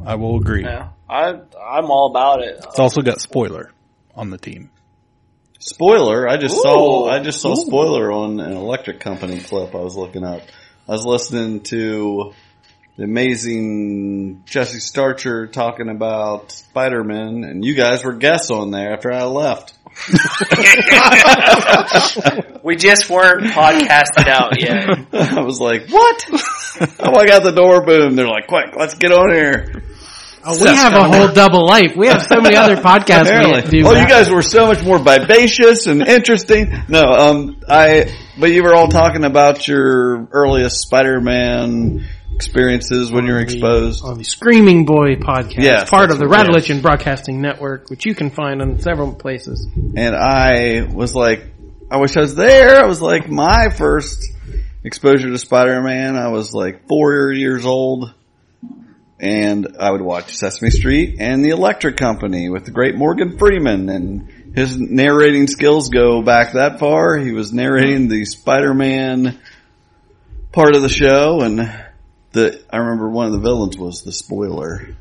Speaker 3: I will agree.
Speaker 1: Yeah, I I'm all about it.
Speaker 3: It's also got spoiler on the team.
Speaker 4: Spoiler, I just
Speaker 1: Ooh.
Speaker 4: saw, I just saw spoiler on an electric company clip I was looking up. I was listening to the amazing Jesse Starcher talking about Spider-Man and you guys were guests on there after I left. [LAUGHS]
Speaker 1: We just weren't podcasted out yet. [LAUGHS]
Speaker 4: I was like, what? [LAUGHS] I walk out the door, boom, they're like, quick, let's get on here.
Speaker 2: Oh, we have a whole double life. We have so many other podcasts we
Speaker 4: Apparently.
Speaker 2: do.
Speaker 4: Oh, you guys were so much more vivacious and interesting. No, um, I, but you were all talking about your earliest Spider-Man experiences when you're exposed.
Speaker 2: on the Screaming Boy podcast,
Speaker 4: Yes,
Speaker 2: part of the Radulichen Broadcasting Network, which you can find on several places.
Speaker 4: And I was like, I wish I was there. I was like, my first exposure to Spider-Man, I was like four years old. And I would watch Sesame Street and The Electric Company with the great Morgan Freeman and his narrating skills go back that far. He was narrating the Spider-Man part of the show and the, I remember one of the villains was the spoiler.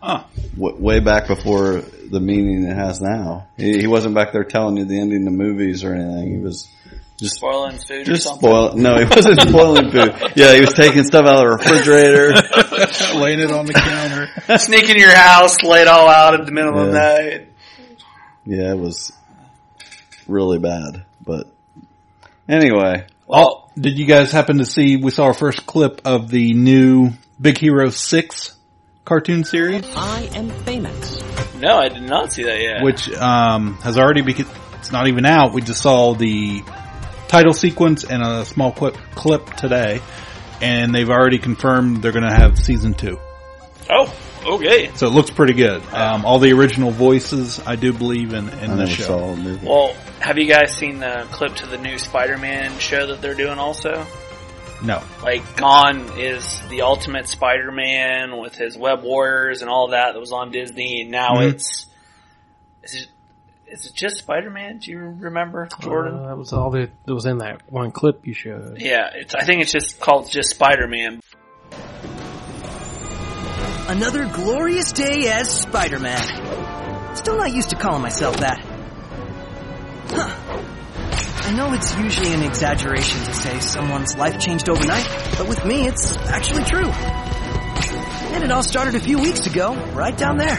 Speaker 3: Huh.
Speaker 4: W- way back before the meaning it has now. He, he wasn't back there telling you the ending of movies or anything. He was just
Speaker 1: Spoiling food or
Speaker 4: just
Speaker 1: something.
Speaker 4: spoil. No, he wasn't spoiling food. Yeah, he was taking stuff out of the refrigerator. [LAUGHS]
Speaker 3: Laying it on the counter.
Speaker 1: Sneak in your house, laid it all out at the middle of the night.
Speaker 4: Yeah, it was really bad. But anyway,
Speaker 3: Oh, did you guys happen to see, we saw our first clip of the new Big Hero 6 cartoon series,
Speaker 8: I am famous.
Speaker 1: No, I did not see that yet.
Speaker 3: which, um, has already been, it's not even out. We just saw the title sequence and a small clip, clip today. And they've already confirmed they're gonna have season two.
Speaker 1: Oh, okay.
Speaker 3: So it looks pretty good. Um, all the original voices, I do believe in, in
Speaker 4: I
Speaker 3: the show.
Speaker 4: saw a movie.
Speaker 1: Well, have you guys seen the clip to the new Spider-Man show that they're doing also?
Speaker 3: No.
Speaker 1: Like, Gone is the ultimate Spider-Man with his Web Warriors and all that that was on Disney, and now
Speaker 3: Mhm.
Speaker 1: it's is it is it just Spider-Man? Do you remember, Jordan?
Speaker 2: Uh, that was all that that was in that one clip you showed.
Speaker 1: yeah, it's. I think it's just called just Spider-Man.
Speaker 9: Another glorious day as Spider-Man. Still not used to calling myself that. Huh. I know it's usually an exaggeration to say someone's life changed overnight, but with me it's actually true. And it all started a few weeks ago, right down there.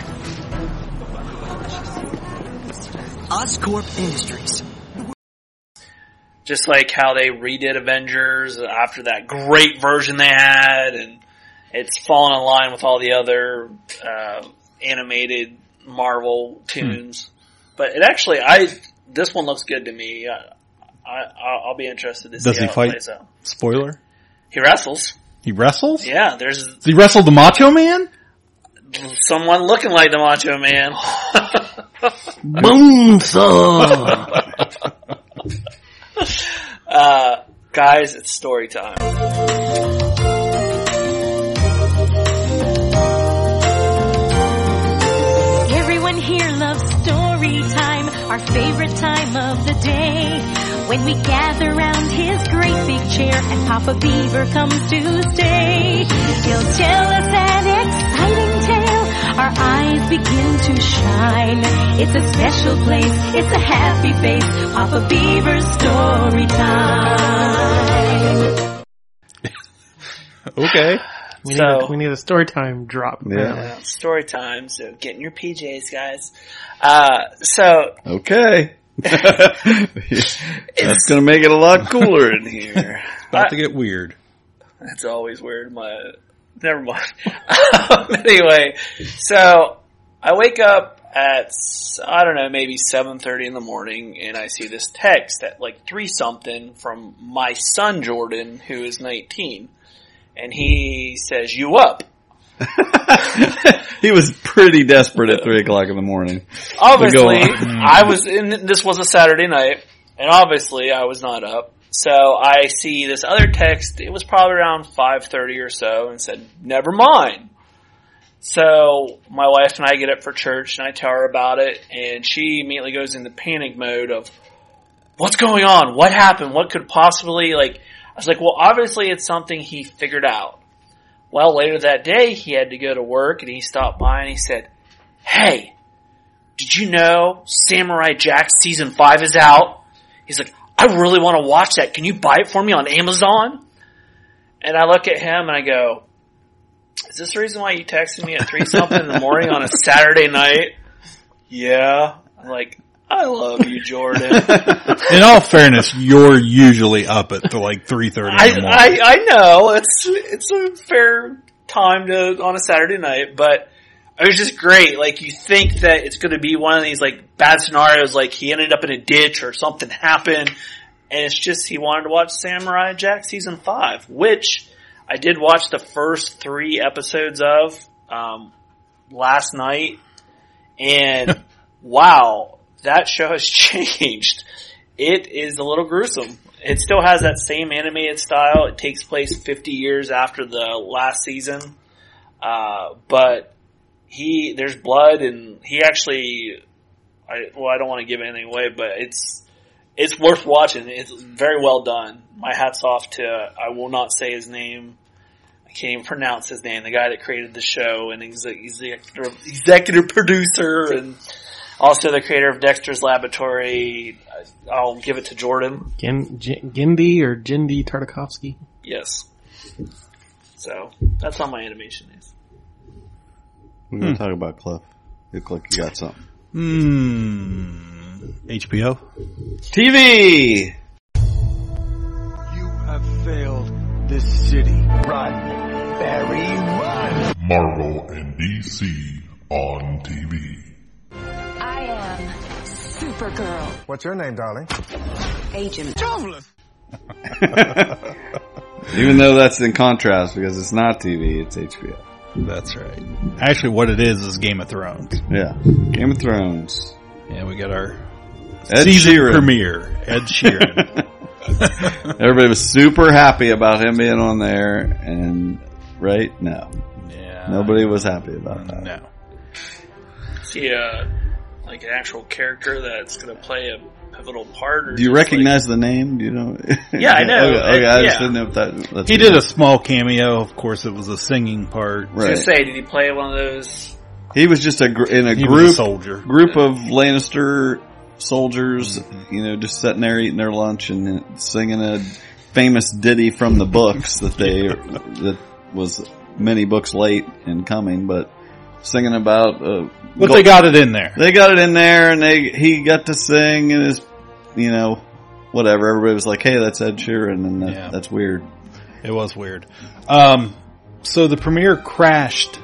Speaker 9: Oscorp Industries.
Speaker 1: Just like how they redid Avengers after that great version they had, and it's fallen in line with all the other uh, animated Marvel tunes. But it actually, I this one looks good to me. I, I I'll be interested to see
Speaker 3: Does he
Speaker 1: how
Speaker 3: fight?
Speaker 1: it plays out.
Speaker 3: Spoiler.
Speaker 1: He wrestles.
Speaker 3: He wrestles?
Speaker 1: Yeah, there's
Speaker 3: Does he wrestle the Macho Man?
Speaker 1: someone looking like the Macho Man. [LAUGHS]
Speaker 2: Boom [LAUGHS]
Speaker 1: uh, guys, it's story time.
Speaker 10: Favorite time of the day when we gather round his great big chair and Papa Beaver comes to stay. He'll tell us an exciting tale. Our eyes begin to shine. It's a special place. It's a happy face. Papa Beaver's story time. [LAUGHS]
Speaker 3: Okay.
Speaker 2: We need,
Speaker 1: So-
Speaker 2: a, we need a story time drop.
Speaker 1: Uh, story time, so get in your PJs, guys. Uh, so
Speaker 4: Okay. [LAUGHS] That's gonna make it a lot cooler in [LAUGHS] here.
Speaker 3: About to get weird.
Speaker 1: It's always weird. My never mind. [LAUGHS] Um, anyway, so I wake up at I don't know maybe seven thirty in the morning, and I see this text at like three something from my son Jordan, who is nineteen, and he says, "You up?" [LAUGHS]
Speaker 4: he was pretty desperate at three o'clock in the morning.
Speaker 1: Obviously,
Speaker 4: To go on.
Speaker 1: I was in. This was a Saturday night, and obviously, I was not up. So I see this other text. It was probably around five thirty or so, and said, "Never mind." So my wife and I get up for church, and I tell her about it, and she immediately goes into panic mode of, "What's going on? What happened? What could possibly like?" I was like, "Well, obviously, it's something he figured out." Well, later that day, he had to go to work, and he stopped by and he said, "Hey." did you know Samurai Jack season five is out? He's like, I really want to watch that. Can you buy it for me on Amazon? And I look at him and I go, is this the reason why you texted me at three something in the morning on a [LAUGHS] Saturday night? Yeah. I'm like, I love you, Jordan. [LAUGHS]
Speaker 3: In all fairness, you're usually up at like three thirty
Speaker 1: I. I, I know it's it's a fair time to on a Saturday night, but it was just great. Like you think that it's going to be one of these like bad scenarios, like he ended up in a ditch or something happened, and it's just he wanted to watch Samurai Jack season five, which I did watch the first three episodes of um, last night, and [LAUGHS] wow, that show has [LAUGHS] changed. It is a little gruesome. It still has that same animated style. It takes place 50 years after the last season. Uh, but he, there's blood and he actually, I, well, I don't want to give anything away, but it's, it's worth watching. It's very well done. My hat's off to, I will not say his name. I can't even pronounce his name. The guy that created the show and exec- executive, executive producer and also the creator of Dexter's Laboratory. I- I'll give it to Jordan.
Speaker 2: Gin, Gin, Gimby or Jindy Tartakovsky.
Speaker 1: Yes. So that's all my animation is.
Speaker 4: We're gonna talk about Cliff. You look like you got something.
Speaker 3: Hmm. HBO.
Speaker 4: TV.
Speaker 6: You have failed this city. Run, Barry, run!
Speaker 5: Marvel and DC on TV.
Speaker 10: I am Supergirl.
Speaker 6: What's your name, darling?
Speaker 10: Agent. [LAUGHS]
Speaker 4: Even though that's in contrast because it's not TV, it's HBO.
Speaker 3: That's right. Actually, what it is is Game of Thrones.
Speaker 4: Yeah. Game of Thrones.
Speaker 3: Yeah, we got our
Speaker 4: Ed
Speaker 3: season
Speaker 4: Sheeran.
Speaker 3: premiere. Ed [LAUGHS] Sheeran.
Speaker 4: Everybody was super happy about him being on there, and right? No,
Speaker 3: yeah.
Speaker 4: nobody was happy about that.
Speaker 3: No.
Speaker 1: See, uh, like an actual character that's going to play a pivotal part. Or
Speaker 4: Do you
Speaker 1: just,
Speaker 4: recognize the name? Do you know? [LAUGHS]
Speaker 1: Yeah, I know.
Speaker 4: okay, okay, I just
Speaker 1: Yeah.
Speaker 4: didn't know if that. That's
Speaker 3: He did a small cameo. Of course, it was a singing part.
Speaker 1: Like, I was
Speaker 4: right.
Speaker 1: gonna say, did he play one of those?
Speaker 4: He was just a gr- in a
Speaker 3: He was a
Speaker 4: group
Speaker 3: soldier.
Speaker 4: group of Lannister soldiers,
Speaker 3: Mm-hmm.
Speaker 4: you know, just sitting there eating their lunch and singing a famous ditty from the books that they [LAUGHS] that was many books late in coming, but singing about. Uh,
Speaker 3: But they got it in there.
Speaker 4: They got it in there, and they he got to sing, and his, you know, whatever. Everybody was like, "Hey, that's Ed Sheeran," and that,
Speaker 3: Yeah.
Speaker 4: that's weird.
Speaker 3: It was weird. Um, so the premiere crashed.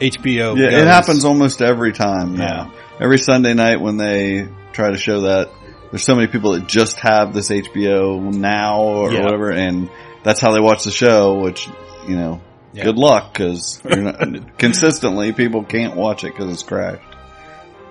Speaker 3: HBO.
Speaker 4: Yeah, it happens almost every time.
Speaker 3: Yeah.
Speaker 4: Now. every Sunday night when they try to show that. There's so many people that just have this HBO now or
Speaker 3: Yeah.
Speaker 4: whatever, and that's how they watch the show. Which you know,
Speaker 3: Yeah.
Speaker 4: good luck because [LAUGHS] consistently people can't watch it because it's crashed.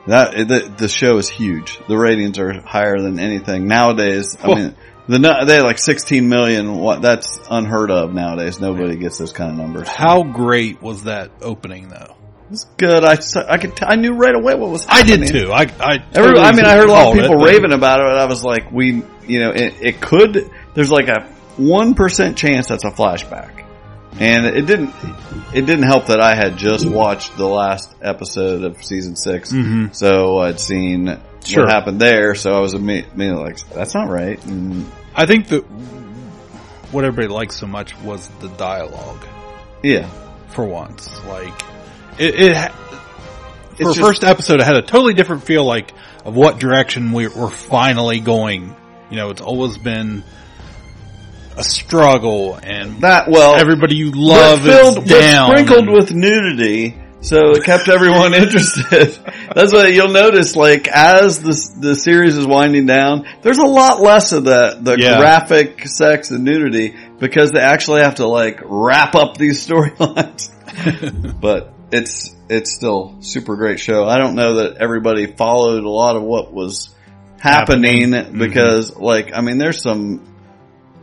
Speaker 4: That the, the show is huge. The ratings are higher than anything nowadays. I
Speaker 3: Well-
Speaker 4: mean, the they had like 16 million. What that's unheard of nowadays. Nobody gets those kind of numbers.
Speaker 3: How great was that opening though?
Speaker 4: It's good. I could, t- I knew right away what was
Speaker 3: I did too. I, I, totally
Speaker 4: I mean, I heard a lot of
Speaker 3: it,
Speaker 4: people
Speaker 3: but-
Speaker 4: raving about it, and I was like, we, you know, it, it could, there's like a 1% chance that's a flashback. And it didn't, it didn't help that I had just watched the last episode of season 6
Speaker 3: Mhm.
Speaker 4: So I'd seen
Speaker 3: Sure.
Speaker 4: what happened there, so I was immediately like, that's not right. And
Speaker 3: I think that what everybody liked so much was the dialogue.
Speaker 4: yeah.
Speaker 3: For once, like it, it for
Speaker 4: It's just-
Speaker 3: first episode, it had a totally different feel, like of what direction we, we're finally going. You know, it's always been a struggle, and
Speaker 4: That, well,
Speaker 3: everybody you love
Speaker 4: filled,
Speaker 3: is down.
Speaker 4: sprinkled with nudity. So it kept everyone [LAUGHS] interested. That's what you'll notice. Like as the the series is winding down, there's a lot less of the the
Speaker 3: Yeah.
Speaker 4: graphic sex and nudity because they actually have to like wrap up these [LAUGHS] storylines. [LAUGHS] but it's it's still super great show. I don't know that everybody followed a lot of what was happening,
Speaker 3: Happening. Mm-hmm.
Speaker 4: because like I mean, there's some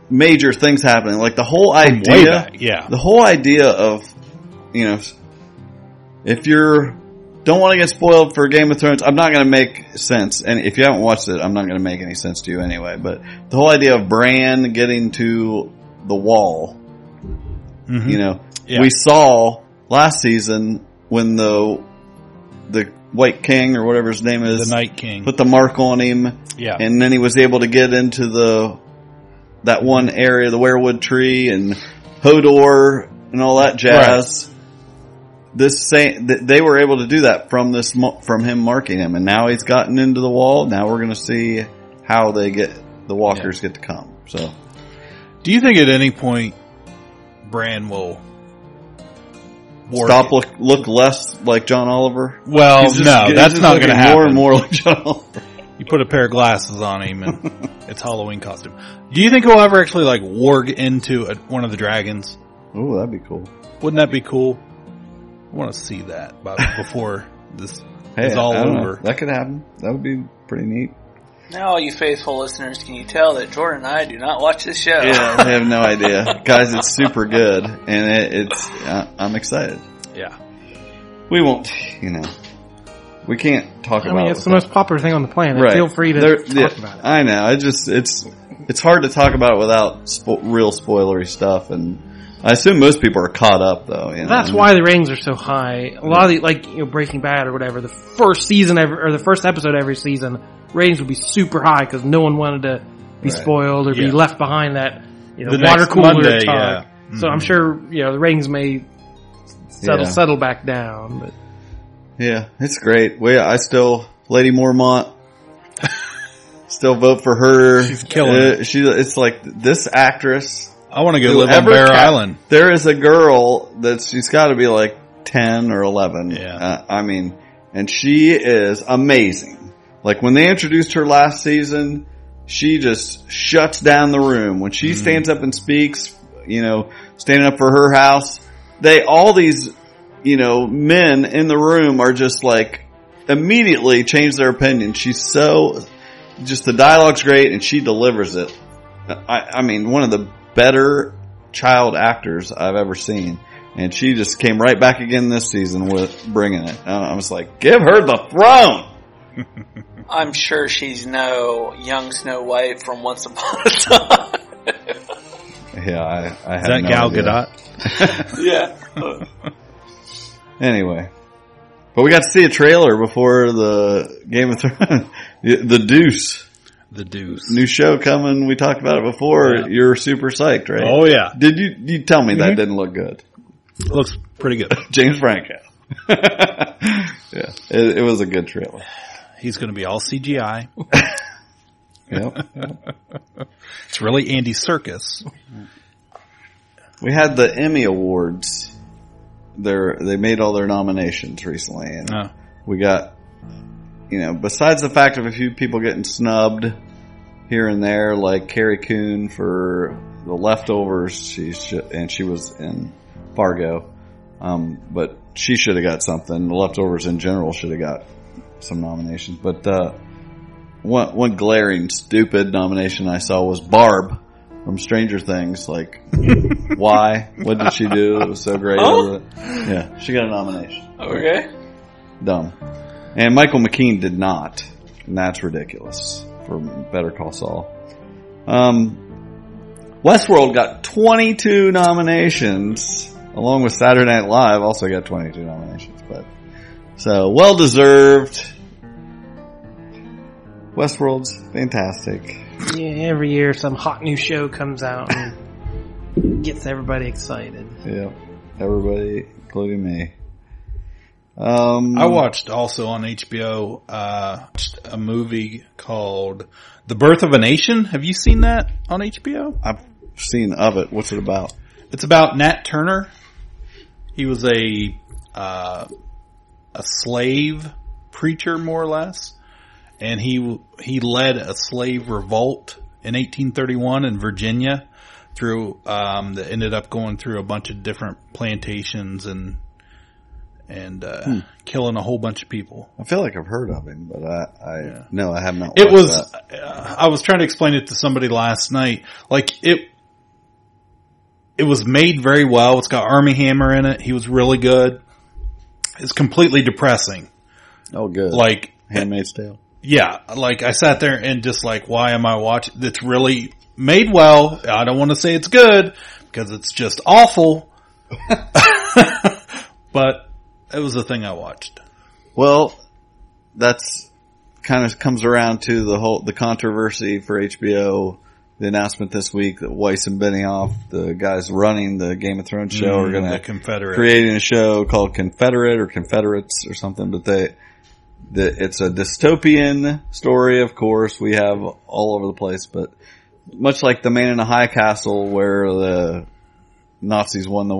Speaker 4: major things happening. Like the whole idea,
Speaker 3: back, yeah.
Speaker 4: the whole idea of you know if you're don't want to get spoiled for Game of Thrones, I'm not going to make sense. And if you haven't watched it, I'm not going to make any sense to you anyway. But the whole idea of Bran getting to the wall,
Speaker 3: Mhm.
Speaker 4: you know,
Speaker 3: Yeah.
Speaker 4: we saw last season when the the White King or whatever his name is
Speaker 3: the Night King.
Speaker 4: put the mark on him,
Speaker 3: yeah,
Speaker 4: and then he was able to get into the that one area, the weirwood tree, and Hodor and all that jazz. This same, they were able to do that from this from him marking him, and now he's gotten into the wall. Now we're going to see how they get the walkers get to come. So
Speaker 3: Do you think at any point Bran will
Speaker 4: stop look look less like John Oliver.
Speaker 3: Well,
Speaker 4: just-
Speaker 3: no, that's not going to happen.
Speaker 4: More and [LAUGHS] more like John Oliver.
Speaker 3: You put a pair of glasses on him, and [LAUGHS] it's Halloween costume. Do you think he'll ever actually like warg into a, one of the dragons?
Speaker 4: Oh, that'd be cool.
Speaker 3: Wouldn't that be cool? I want to see that by, [LAUGHS] before this
Speaker 4: Hey,
Speaker 3: is all
Speaker 4: I don't know.
Speaker 3: over.
Speaker 4: That could happen. That would be pretty neat.
Speaker 1: Now, all you faithful listeners, can you tell that Jordan and I do not watch this show?
Speaker 4: Yeah, I have no [LAUGHS] idea, guys. It's super good, and it, it's. Uh, I'm excited.
Speaker 3: Yeah,
Speaker 4: We won't, you know, we can't talk
Speaker 2: I
Speaker 4: about.
Speaker 2: mean,
Speaker 4: it
Speaker 2: it's the
Speaker 4: without-
Speaker 2: most popular thing on the planet.
Speaker 4: Right.
Speaker 2: Feel free to
Speaker 4: There-
Speaker 2: talk
Speaker 4: yeah,
Speaker 2: about it.
Speaker 4: I know. I just it's it's hard to talk about it without spo- real spoilery stuff, and I assume most people are caught up though. You know?
Speaker 2: That's why the ratings are so high. A lot of the, like, you know, Breaking Bad or whatever, the first season every, or the first episode every season, ratings would be super high because no one wanted to be
Speaker 4: Right.
Speaker 2: spoiled or be left behind that, you know,
Speaker 3: The
Speaker 2: water
Speaker 3: next
Speaker 2: cooler
Speaker 3: Monday,
Speaker 2: talk.
Speaker 3: yeah.
Speaker 2: So I'm
Speaker 3: Mhm.
Speaker 2: sure, you know, the ratings may settle,
Speaker 4: Yeah.
Speaker 2: settle back down, but
Speaker 4: Yeah, it's great. We I still Lady Mormont. [LAUGHS] still vote for her.
Speaker 3: She's killing
Speaker 4: Uh,
Speaker 3: it.
Speaker 4: She it's like this actress.
Speaker 3: I want to go live on Bear
Speaker 4: ca-
Speaker 3: Island.
Speaker 4: There is a girl that she's got to be like ten or eleven.
Speaker 3: Yeah.
Speaker 4: Uh, I mean, and she is amazing. Like when they introduced her last season, she just shuts down the room when
Speaker 3: Mm.
Speaker 4: she stands up and speaks. You know, standing up for her house. They all these, you know, men in the room are just like immediately change their opinion. She's so just the dialogue's great and she delivers it. I, I mean, one of the better child actors I've ever seen. And she just came right back again this season with bringing it. And I was like, give her the throne! [LAUGHS]
Speaker 1: I'm sure she's no young Snow White from Once Upon a Time.
Speaker 4: Yeah, I, I
Speaker 3: Is that
Speaker 4: no
Speaker 3: Gal
Speaker 4: idea.
Speaker 3: Gadot? [LAUGHS]
Speaker 1: yeah. [LAUGHS]
Speaker 4: Anyway. But we got to see a trailer before the Game of Thrones. [LAUGHS] the Deuce.
Speaker 3: The Deuce.
Speaker 4: New show coming. We talked about it before.
Speaker 3: Yeah.
Speaker 4: You're super psyched, right?
Speaker 3: Oh yeah,
Speaker 4: Did you, you tell me that
Speaker 3: Mhm.
Speaker 4: didn't look good?
Speaker 3: looks pretty good. [LAUGHS]
Speaker 4: James Franco. [LAUGHS] yeah, it, it was a good trailer.
Speaker 3: He's going to be all CGI.
Speaker 4: Yep.
Speaker 3: It's really Andy Serkis.
Speaker 4: We had the Emmy Awards. They're, they made all their nominations recently, and
Speaker 3: Oh.
Speaker 4: we got, you know, besides the fact of a few people getting snubbed here and there, like Carrie Coon for the leftovers, she should, and she was in Fargo, um, but she should have got something. The leftovers in general should have got some nominations, but uh, one one glaring stupid nomination I saw was Barb from Stranger Things. Like [LAUGHS] Why? What did she do? It was so great.
Speaker 1: Oh?
Speaker 4: Yeah, she got a nomination.
Speaker 1: Okay.
Speaker 4: Dumb. And Michael McKean did not. And that's ridiculous for Better Call Saul. Um, Westworld got 22 nominations, along with Saturday Night Live also got 22 nominations, but so well deserved. Westworld's fantastic.
Speaker 2: Yeah, every year some hot new show comes out and gets everybody excited.
Speaker 4: Yeah, everybody, including me. Um,
Speaker 3: I watched also on HBO uh, a movie called The Birth of a Nation. Have you seen that on HBO?
Speaker 4: I've seen of it. What's it about?
Speaker 3: It's about Nat Turner. He was a uh, a slave preacher, more or less, and he he led a slave revolt in 1831 in Virginia. Through um, that ended up going through a bunch of different plantations and and uh,
Speaker 4: Hmm.
Speaker 3: killing a whole bunch of people.
Speaker 4: I feel like I've heard of him, but I, I no, I have not.
Speaker 3: It was. Uh, I was trying to explain it to somebody last night. Like it, it was made very well. It's got Armie Hammer in it. He was really good. It's completely depressing.
Speaker 4: Oh, good.
Speaker 3: Like
Speaker 4: Handmaid's Tale.
Speaker 3: yeah, like I sat there and just like, why am I watching? It's really made well. I don't want to say it's good because it's just awful. [LAUGHS] but it was the thing I watched.
Speaker 4: Well, that's kind of comes around to the whole the controversy for HBO. The announcement this week that Weiss and Benioff, the guys running the Game of Thrones show, are
Speaker 3: Mm,
Speaker 4: going to creating a show called Confederate or Confederates or something. But they, the, it's a dystopian story. Of course, we have all over the place, but much like the Man in a High Castle, where the Nazis won the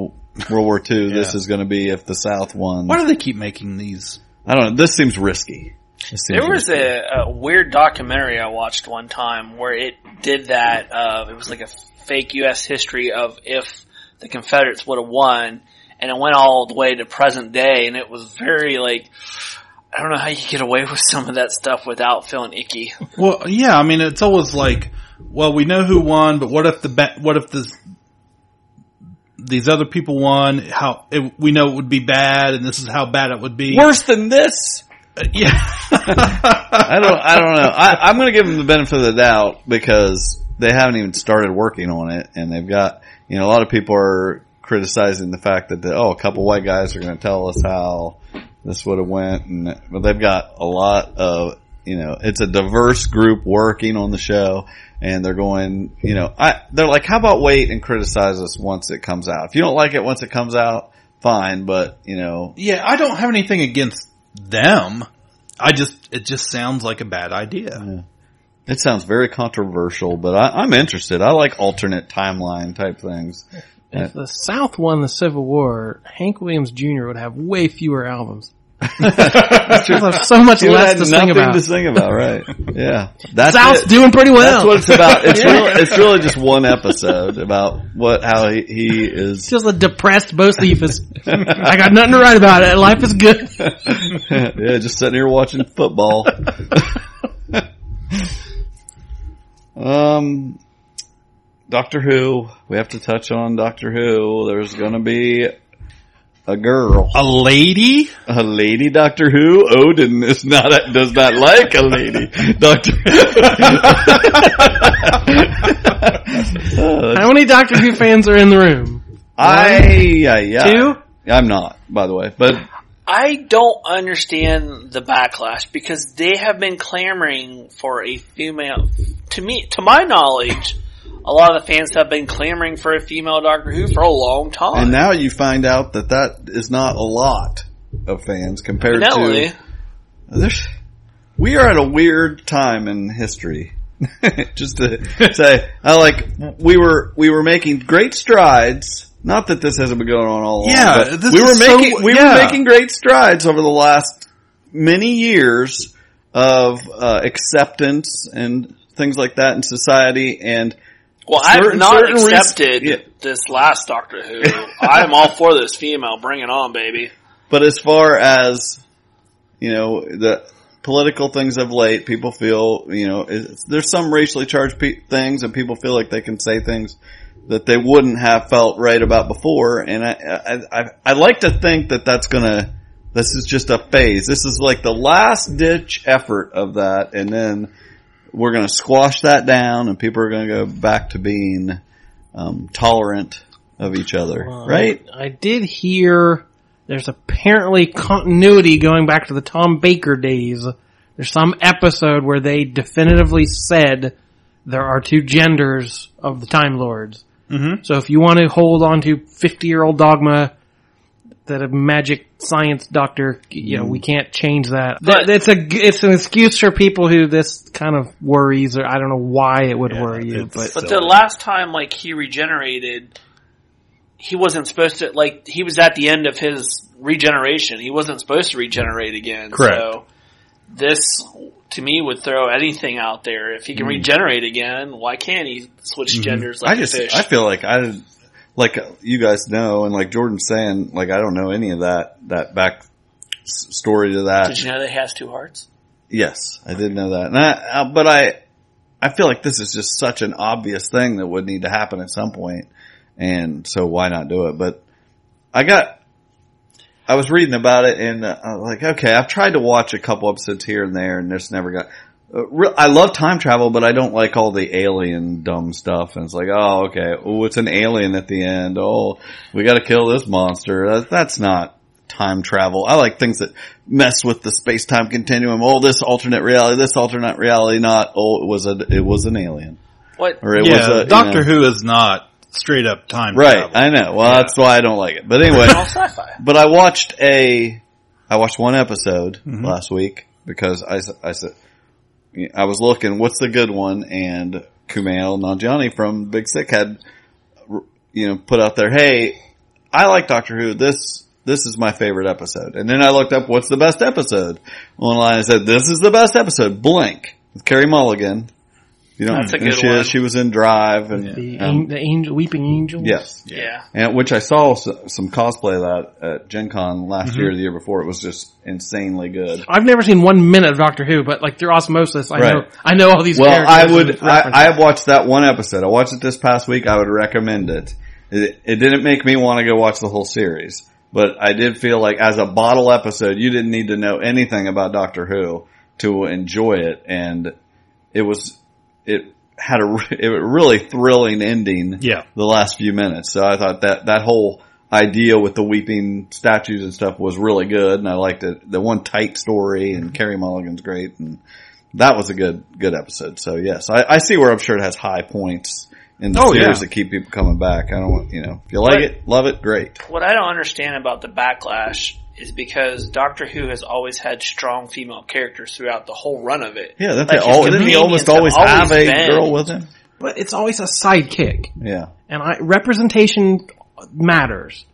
Speaker 4: World War II, [LAUGHS] this is going to be if the South won.
Speaker 3: Why do they keep making these?
Speaker 4: I don't know. This seems risky. This seems
Speaker 1: There was
Speaker 4: risky.
Speaker 1: a, a weird documentary I watched one time where it did that. Uh, it was like a fake U.S. history of if the Confederates would have won, and it went all the way to present day, and it was very like. I don't know how you get away with some of that stuff without feeling icky.
Speaker 3: Well, yeah, I mean, it's always like, well, we know who won, but what if the ba- what if this these other people won? How it, we know it would be bad, and this is how bad it would be.
Speaker 4: worse than this.
Speaker 3: Uh, yeah, [LAUGHS]
Speaker 4: I don't. I don't know. I, I'm going to give them the benefit of the doubt because they haven't even started working on it, and they've got you know a lot of people are criticizing the fact that the, oh a couple white guys are going to tell us how this would have went, and but they've got a lot of you know it's a diverse group working on the show, and they're going you know I they're like how about wait and criticize us once it comes out. If you don't like it once it comes out, fine, but you know
Speaker 3: yeah. I don't have anything against them. I just it just sounds like a bad idea.
Speaker 4: It sounds very controversial, but I, I'm interested. I like alternate timeline type things.
Speaker 2: If the South won the Civil War, Hank Williams Jr. would have way fewer albums. There's so much less to sing about.
Speaker 4: to sing about, right? Yeah, that's
Speaker 2: South's
Speaker 4: it.
Speaker 2: doing pretty well.
Speaker 4: That's what it's about. It's
Speaker 2: Yeah.
Speaker 4: really, it's really just one episode about what how he, he is.
Speaker 2: It's just a depressed Bocephus. I got nothing to write about it. Life is good. [LAUGHS]
Speaker 4: yeah, just sitting here watching football. [LAUGHS] um, Doctor Who. We have to touch on Doctor Who. There's going to be a girl,
Speaker 3: A lady?
Speaker 4: a lady Doctor Who. Odin is not a, does not like a lady [LAUGHS] Doctor. [LAUGHS]
Speaker 2: How many Doctor Who fans are in the room?
Speaker 4: I yeah yeah.
Speaker 2: Two?
Speaker 4: I'm not, by the way, but
Speaker 1: I don't understand the backlash because they have been clamoring for a female. To me, to my knowledge, a lot of the fans have been clamoring for a female Doctor Who for a long time.
Speaker 4: and now you find out that that is not a lot of fans compared to. There's, we are at a weird time in history. [LAUGHS] Just to [LAUGHS] say, I like we were we were making great strides. Not that this hasn't been going on all along.
Speaker 3: Yeah,
Speaker 4: but
Speaker 3: this
Speaker 4: we were
Speaker 3: is so-
Speaker 4: making we
Speaker 3: yeah.
Speaker 4: were making great strides over the last many years of uh, acceptance and things like that in society. And
Speaker 1: Well, I've
Speaker 4: certain-
Speaker 1: not
Speaker 4: certain
Speaker 1: accepted
Speaker 4: yeah.
Speaker 1: this last Doctor Who. I am all for this female. Bring it on, baby.
Speaker 4: But as far as you know, the political things of late, people feel you know there's some racially charged pe- things, and people feel like they can say things that they wouldn't have felt right about before. And I, I, I, I like to think that that's gonna, this is just a phase. This is like the last ditch effort of that. And then we're gonna squash that down and people are gonna go back to being, um, tolerant of each other. right?
Speaker 2: I, I did hear there's apparently continuity going back to the Tom Baker days. There's some episode where they definitively said there are two genders of the Time Lords.
Speaker 3: Mhm.
Speaker 2: So if you want to hold on to 50 year old dogma that a magic science doctor, you know, we hmm. can't change that.
Speaker 1: But-
Speaker 2: it's a, it's an excuse for people who this kind of worries or I don't know why it would
Speaker 3: Yeah,
Speaker 2: worry you,
Speaker 3: it's-
Speaker 2: but
Speaker 1: But the last time, like, he regenerated, he wasn't supposed to, like, he was at the end of his regeneration. He wasn't supposed to regenerate again.
Speaker 3: Correct.
Speaker 1: So, this, to me, would throw anything out there. If he can hmm. regenerate again, why can't he switch mm-hmm. genders like
Speaker 4: I just,
Speaker 1: a fish?
Speaker 4: I feel like I, like you guys know, and like Jordan's saying, like I don't know any of that, that back s- story to that.
Speaker 1: Did you know that he has two hearts?
Speaker 4: Yes, I did know that. And I, uh, but I, I feel like this is just such an obvious thing that would need to happen at some point, and so why not do it? But I got, I was reading about it and uh, I was like, okay, I've tried to watch a couple episodes here and there, and just never got. Uh, re- I love time travel, but I don't like all the alien dumb stuff. And it's like, oh, okay, oh, it's an alien at the end. Oh, we got to kill this monster. That, that's not time travel. I like things that mess with the space time continuum. Oh, this alternate reality, this alternate reality, not. Oh, it was a, it was an alien,
Speaker 1: What?
Speaker 4: or it
Speaker 3: yeah,
Speaker 4: was a you
Speaker 3: Doctor
Speaker 4: know-
Speaker 3: Who is not straight up time
Speaker 4: Right,
Speaker 3: travel.
Speaker 4: I know. Well, that's why I don't like it. But anyway,
Speaker 1: All sci-fi.
Speaker 4: but I watched a, I watched one episode
Speaker 3: Mm-hmm.
Speaker 4: last week because I I said, I was looking, what's the good one? And Kumail Nanjiani from Big Sick had, you know, put out there, hey, I like Doctor Who. This, this is my favorite episode. And then I looked up what's the best episode online and said, this is the best episode, Blink, with Carey Mulligan. You know,
Speaker 1: That's a
Speaker 4: who
Speaker 1: good
Speaker 4: she
Speaker 1: one.
Speaker 4: She was in Drive and,
Speaker 2: the,
Speaker 4: um,
Speaker 2: the angel, weeping angels.
Speaker 4: yes.
Speaker 1: Yeah.
Speaker 4: And which I saw s- some cosplay of that at Gen Con last
Speaker 2: Mm-hmm.
Speaker 4: year or the year before. It was just insanely good.
Speaker 2: I've never seen one minute of Doctor Who, but like through osmosis, I
Speaker 4: Right.
Speaker 2: know I know all these.
Speaker 4: Well,
Speaker 2: characters
Speaker 4: I
Speaker 2: and
Speaker 4: would, I,
Speaker 2: references.
Speaker 4: I have watched that one episode. I watched it this past week. I would recommend it. It, it didn't make me want to go watch the whole series, but I did feel like as a bottle episode, you didn't need to know anything about Doctor Who to enjoy it. And it was, it had a, [LAUGHS] re- a really thrilling ending.
Speaker 3: Yeah.
Speaker 4: The last few minutes. So I thought that, that whole idea with the weeping statues and stuff was really good. And I liked it. The one tight story and Carey Mulligan's great. And that was a good, good episode. So yes, I, I see where I'm sure it has high points in the
Speaker 3: Oh,
Speaker 4: series
Speaker 3: yeah.
Speaker 4: that keep people coming back. I don't want, you know, if you like
Speaker 1: Right.
Speaker 4: it, love it, great.
Speaker 1: What I don't understand about the backlash is because Doctor Who has always had strong female characters throughout the whole run of it.
Speaker 4: Yeah, that's
Speaker 1: Like,
Speaker 4: it. All, didn't he almost always
Speaker 1: have
Speaker 4: have a
Speaker 1: been-
Speaker 4: girl with him?
Speaker 2: but it's always a sidekick,
Speaker 4: Yeah.
Speaker 2: and I, representation matters.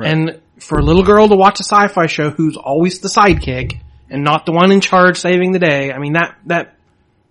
Speaker 2: And for a little girl to watch a sci-fi show who's always the sidekick and not the one in charge saving the day, I mean that that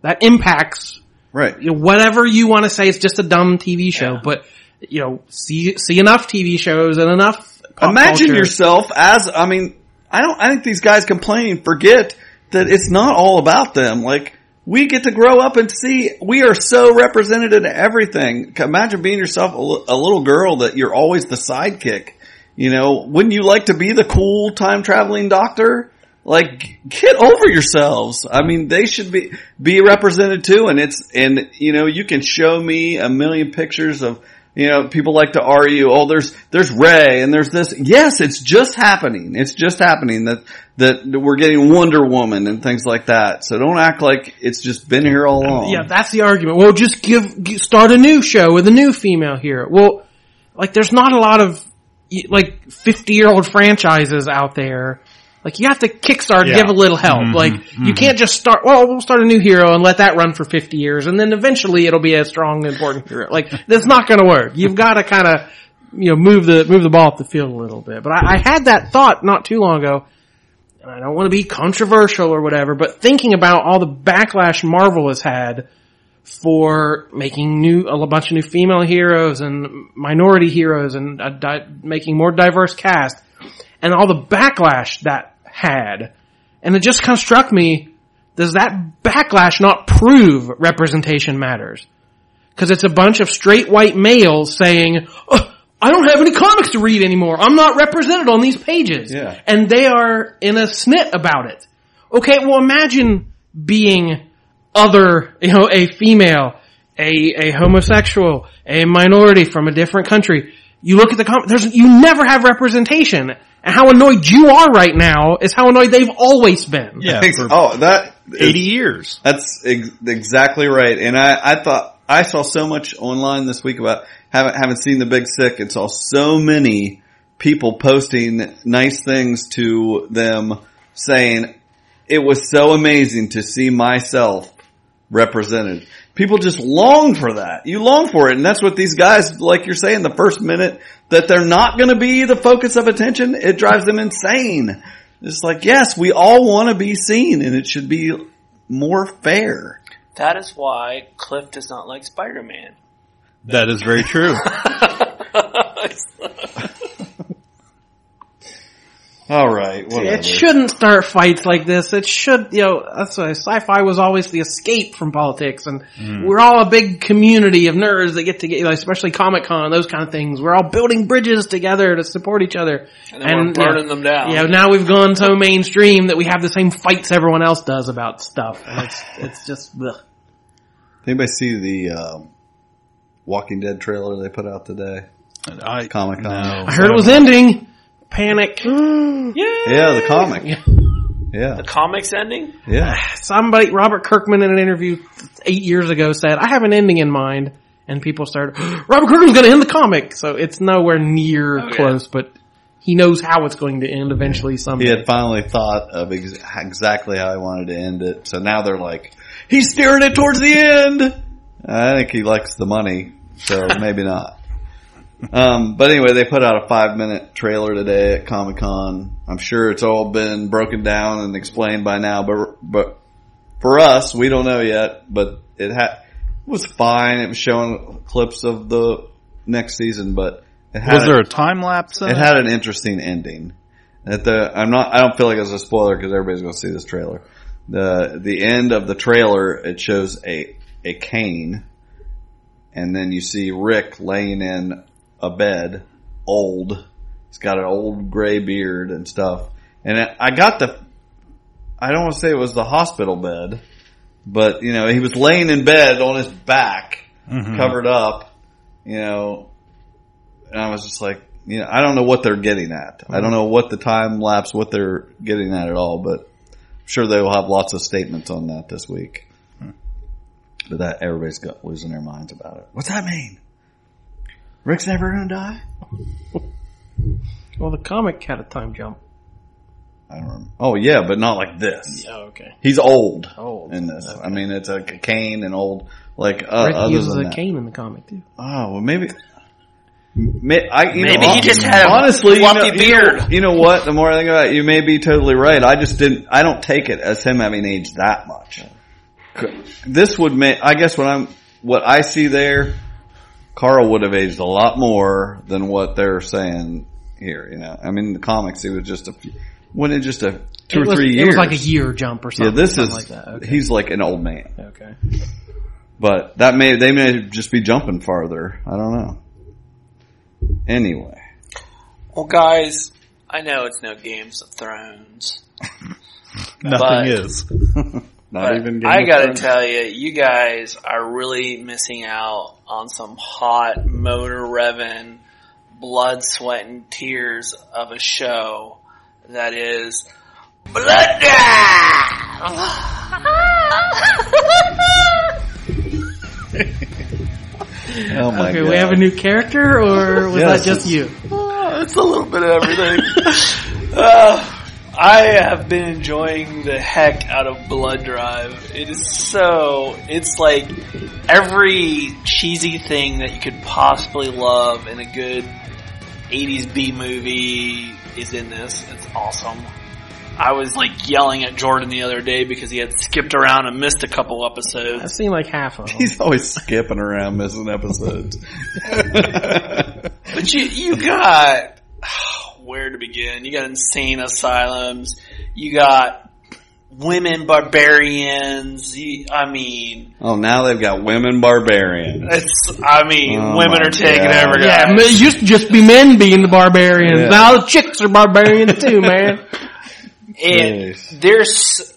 Speaker 2: that impacts
Speaker 4: Right.
Speaker 2: you know, whatever you want to say. It's just a dumb TV show,
Speaker 1: Yeah.
Speaker 2: but you know, see see enough TV shows and enough.
Speaker 4: Imagine
Speaker 2: culture.
Speaker 4: yourself as, I mean, I don't, I think these guys complaining forget that it's not all about them. Like, we get to grow up and see, we are so represented in everything. Imagine being yourself a, a little girl that you're always the sidekick. You know, wouldn't you like to be the cool time traveling doctor? Like, get over yourselves. I mean, they should be, be represented too. And it's, and, you know, you can show me a million pictures of, you know, people like to argue, oh, there's, there's Ray and there's this. Yes, it's just happening. It's just happening that, that we're getting Wonder Woman and things like that. So don't act like it's just been here all along.
Speaker 2: Yeah, that's the argument. Well, just give, start a new show with a new female hero. Well, like there's not a lot of like 50 year old franchises out there. Like you have to kickstart,
Speaker 3: Yeah.
Speaker 2: give a little help. Mm-hmm. like you mm-hmm. can't just start, well, we'll start a new hero and let that run for 50 years and then eventually it'll be a strong, important hero. Like that's not gonna work. You've gotta kinda, you know, move the, move the ball up the field a little bit. But I, I had that thought not too long ago and I don't want to be controversial or whatever, but thinking about all the backlash Marvel has had for making new, a bunch of new female heroes and minority heroes and di- making more diverse cast and all the backlash that had. And it just kind of struck me, does that backlash not prove representation matters? Cause it's a bunch of straight white males saying, oh, I don't have any comics to read anymore. I'm not represented on these pages.
Speaker 4: Yeah.
Speaker 2: And they are in a snit about it. Okay, well imagine being other, you know, a female, a, a homosexual, a minority from a different country. You look at the com- there's, you never have representation. And how annoyed you are right now is how annoyed they've always been.
Speaker 3: Yeah,
Speaker 4: Ex- oh, that
Speaker 3: 80 years.
Speaker 4: That's ex- exactly right. And I, I thought I saw so much online this week about haven't haven't seen the Big Sick and saw so many people posting nice things to them saying it was so amazing to see myself represented. People just long for that. You long for it. And that's what these guys, like you're saying, the first minute that they're not going to be the focus of attention, it drives them insane. It's like, yes, we all want to be seen and it should be more fair.
Speaker 1: That is why Cliff does not like Spider-Man.
Speaker 3: That is very true. [LAUGHS]
Speaker 4: All right, whatever.
Speaker 2: It shouldn't start fights like this. It should, you know, that's why sci-fi was always the escape from politics and we're all a big community of nerds that get together, especially Comic Con, those kind of things. We're all building bridges together to support each other.
Speaker 1: And then we're burning them down.
Speaker 2: Yeah, now we've gone so mainstream that we have the same fights everyone else does about stuff. And it's, it's just, ugh.
Speaker 4: Anybody see the um, Walking Dead trailer they put out today?
Speaker 3: I,
Speaker 4: Comic Con.
Speaker 3: no.
Speaker 2: I heard it was ending. Panic. Mm.
Speaker 1: Yeah.
Speaker 4: Yeah, the comic. Yeah,
Speaker 1: The comics ending?
Speaker 4: yeah. [SIGHS]
Speaker 2: Somebody, Robert Kirkman in an interview eight years ago said, I have an ending in mind. And people started, [GASPS] Robert Kirkman's gonna end the comic. So it's nowhere near
Speaker 1: Oh, yeah.
Speaker 2: close, but he knows how it's going to end eventually someday.
Speaker 4: He had finally thought of ex- exactly how he wanted to end it. So now they're like, he's steering it towards the end. I think he likes the money, so [LAUGHS] maybe not. Um, but anyway, they put out a five minute trailer today at Comic Con. I'm sure it's all been broken down and explained by now, but, but for us, we don't know yet, but it had, it was fine. It was showing clips of the next season, but it had
Speaker 3: Was there a time lapse
Speaker 4: it
Speaker 3: it?
Speaker 4: had an interesting ending. At the, I'm not, I don't feel like it's a spoiler because everybody's going to see this trailer. The, the end of the trailer, it shows a, a cane and then you see Rick laying in a bed, old. He's got an old gray beard and stuff. And I- got the, I don't want to say it was the hospital bed, but you know, he was laying in bed on his back,
Speaker 3: Mhm.
Speaker 4: covered up, you know, and I was just like, you know, I don't know what they're getting at. I don't know what the time lapse, what they're getting at at all, but I'm sure they will have lots of statements on that this week. But that everybody's got losing their minds about it. What's that mean? Rick's never gonna die?
Speaker 2: well, the comic had a time jump.
Speaker 4: I don't remember. Oh yeah, but not like this.
Speaker 2: Oh, okay.
Speaker 4: He's old,
Speaker 2: Old.
Speaker 4: in this. I mean, it's like a cane and old. Like uh,
Speaker 2: Rick
Speaker 4: other
Speaker 2: uses
Speaker 4: than
Speaker 2: a
Speaker 4: that.
Speaker 2: cane in the comic too.
Speaker 4: Oh well, maybe. May, I, you
Speaker 1: Maybe
Speaker 4: know,
Speaker 1: he just had a
Speaker 4: honestly, you know,
Speaker 1: fluffy
Speaker 4: you know-
Speaker 1: beard.
Speaker 4: You know, what? The more I think about it, you may be totally right. I just didn't. I don't take it as him having aged that much. This would make. I guess what I'm, what I see there, Carl would have aged a lot more than what they're saying here. You know, I mean, in the comics, he was just a, few, wasn't it just a two
Speaker 2: it
Speaker 4: or
Speaker 2: was,
Speaker 4: three
Speaker 2: It was like a year jump or something.
Speaker 4: Yeah,
Speaker 2: something.
Speaker 4: this
Speaker 2: something
Speaker 4: is.
Speaker 2: like that. Okay.
Speaker 4: He's like an old man.
Speaker 2: okay.
Speaker 4: But that may they may just be jumping farther. I don't know. Anyway,
Speaker 1: Well, guys, I know it's no Games of Thrones. [LAUGHS]
Speaker 3: Nothing is. [LAUGHS]
Speaker 4: not
Speaker 1: But
Speaker 4: even. Game
Speaker 1: I gotta
Speaker 4: Thrones.
Speaker 1: tell you, you guys are really missing out on some hot motor revving, blood, sweat, and tears of a show that is Blood
Speaker 4: Oh my
Speaker 2: Okay,
Speaker 4: god!
Speaker 2: we have a new character, or was
Speaker 4: Yes,
Speaker 2: that just
Speaker 4: it's-
Speaker 2: you?
Speaker 1: it's a little bit of everything. [LAUGHS] uh, I have been enjoying the heck out of Blood Drive. It is so, it's like every cheesy thing that you could possibly love in a good 80s B movie is in this. It's awesome. I was like yelling at Jordan the other day because he had skipped around and missed a couple episodes.
Speaker 2: I've seen like half of [LAUGHS] them.
Speaker 4: He's always skipping around, missing episodes. [LAUGHS]
Speaker 1: But you, you got, where to begin? You got insane asylums. You got women barbarians. You- I mean,
Speaker 4: Oh, now they've got women barbarians.
Speaker 1: it's. I mean,
Speaker 4: Oh
Speaker 1: women are taking
Speaker 4: God.
Speaker 1: over.
Speaker 2: Yeah, it used to just be men being the barbarians.
Speaker 4: Yeah.
Speaker 2: Now the chicks are barbarians too, man. [LAUGHS]
Speaker 1: and
Speaker 4: Jeez.
Speaker 1: there's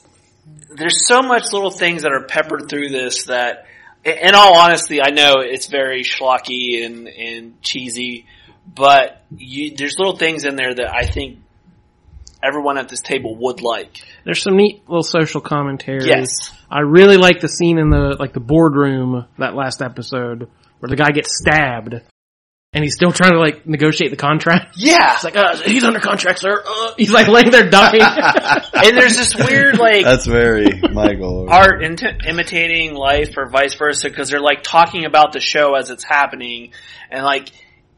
Speaker 1: there's so much little things that are peppered through this that, in all honesty, I know it's very schlocky and and cheesy, but you, there's little things in there that I think everyone at this table would like.
Speaker 2: There's some neat little social commentary.
Speaker 1: Yes.
Speaker 2: I really like the scene in the like the boardroom that last episode where the guy gets stabbed and he's still trying to like negotiate the contract. [LAUGHS]
Speaker 1: Yeah,
Speaker 2: It's like, uh, he's under contract, sir. Uh, he's like laying there dying. [LAUGHS]
Speaker 1: and there's this weird like
Speaker 4: That's very Michael.
Speaker 1: art int- imitating life or vice versa because they're like talking about the show as it's happening and like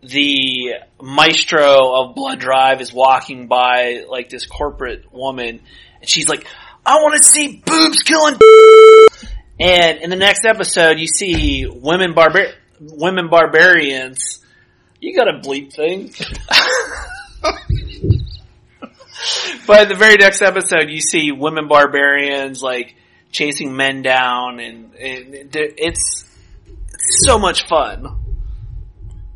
Speaker 1: the maestro of blood drive is walking by like this corporate woman and she's like i want to see boobs killing [LAUGHS] and in the next episode you see women barbar women barbarians you gotta bleep thing [LAUGHS] but in the very next episode, you see women barbarians like chasing men down, and, and it's so much fun.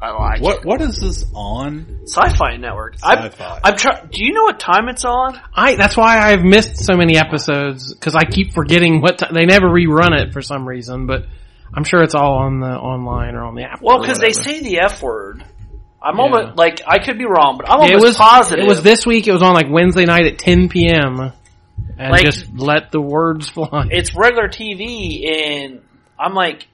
Speaker 1: I like
Speaker 3: What
Speaker 1: it.
Speaker 3: what is this on?
Speaker 1: Sci-Fi Network. I'm,
Speaker 3: Sci-Fi.
Speaker 1: I'm trying. Do you know what time it's on?
Speaker 2: I that's why I've missed so many episodes because I keep forgetting what ti they never rerun it for some reason, but I'm sure it's all on the online or on the app.
Speaker 1: Well, because they say the F word. I'm
Speaker 2: Yeah.
Speaker 1: almost like I could be wrong, but I'm
Speaker 2: it
Speaker 1: almost
Speaker 2: was
Speaker 1: positive
Speaker 2: It was this week. It was on like Wednesday night at 10 p.m. and
Speaker 1: Like-
Speaker 2: just let the words [LAUGHS] fly.
Speaker 1: It's regular TV, and I'm like,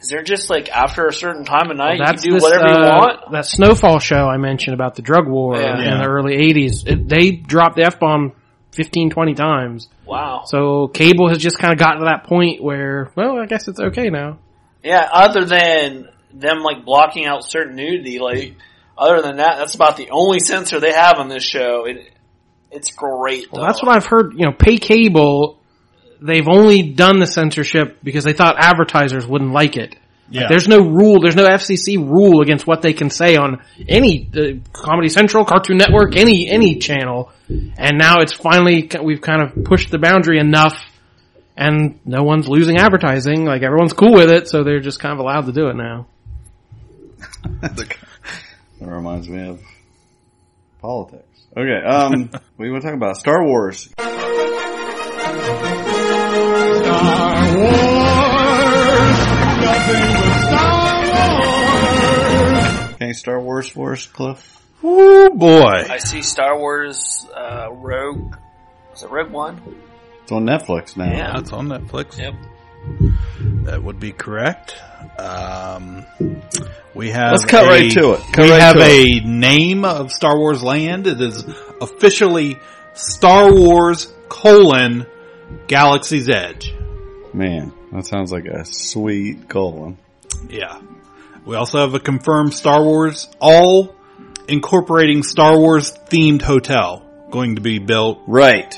Speaker 1: is there just like after a certain time of night you can do
Speaker 2: this,
Speaker 1: whatever you
Speaker 2: uh,
Speaker 1: want?
Speaker 2: That Snowfall show I mentioned about the drug war
Speaker 1: Yeah.
Speaker 2: in
Speaker 3: Yeah.
Speaker 2: the early 80s. It, they dropped the F bomb 15, 20 times.
Speaker 1: Wow.
Speaker 2: So cable has just kind of gotten to that point where, well, I guess it's okay now.
Speaker 1: Yeah, other than them like blocking out certain nudity, like other than that, that's about the only censor they have on this show. It, it's great.
Speaker 2: Well, that's what I've heard. You know, pay cable. They've only done the censorship because they thought advertisers wouldn't like it.
Speaker 3: Yeah.
Speaker 2: There's no rule. There's no FCC rule against what they can say on any uh, Comedy Central, Cartoon Network, any any channel. And now it's finally we've kind of pushed the boundary enough, and no one's losing advertising. Like everyone's cool with it, so they're just kind of allowed to do it now. [LAUGHS]
Speaker 4: that reminds me of politics. Okay, um, what do want to talk about? Star Wars. Okay, Star Wars for us, Cliff.
Speaker 3: Oh boy.
Speaker 1: I see Star Wars uh, Rogue. Was it Rogue One?
Speaker 4: It's on Netflix now.
Speaker 1: Yeah.
Speaker 3: it's on Netflix.
Speaker 1: Yep.
Speaker 3: That would be correct. Um, we have.
Speaker 4: Let's cut
Speaker 3: a-
Speaker 4: right to it. Cut
Speaker 3: we
Speaker 4: right
Speaker 3: have
Speaker 4: to
Speaker 3: a name of Star Wars Land. It is officially Star Wars colon Galaxy's Edge.
Speaker 4: Man, that sounds like a sweet colon.
Speaker 3: Yeah. We also have a confirmed Star Wars, all incorporating Star Wars themed hotel going to be built.
Speaker 4: Right.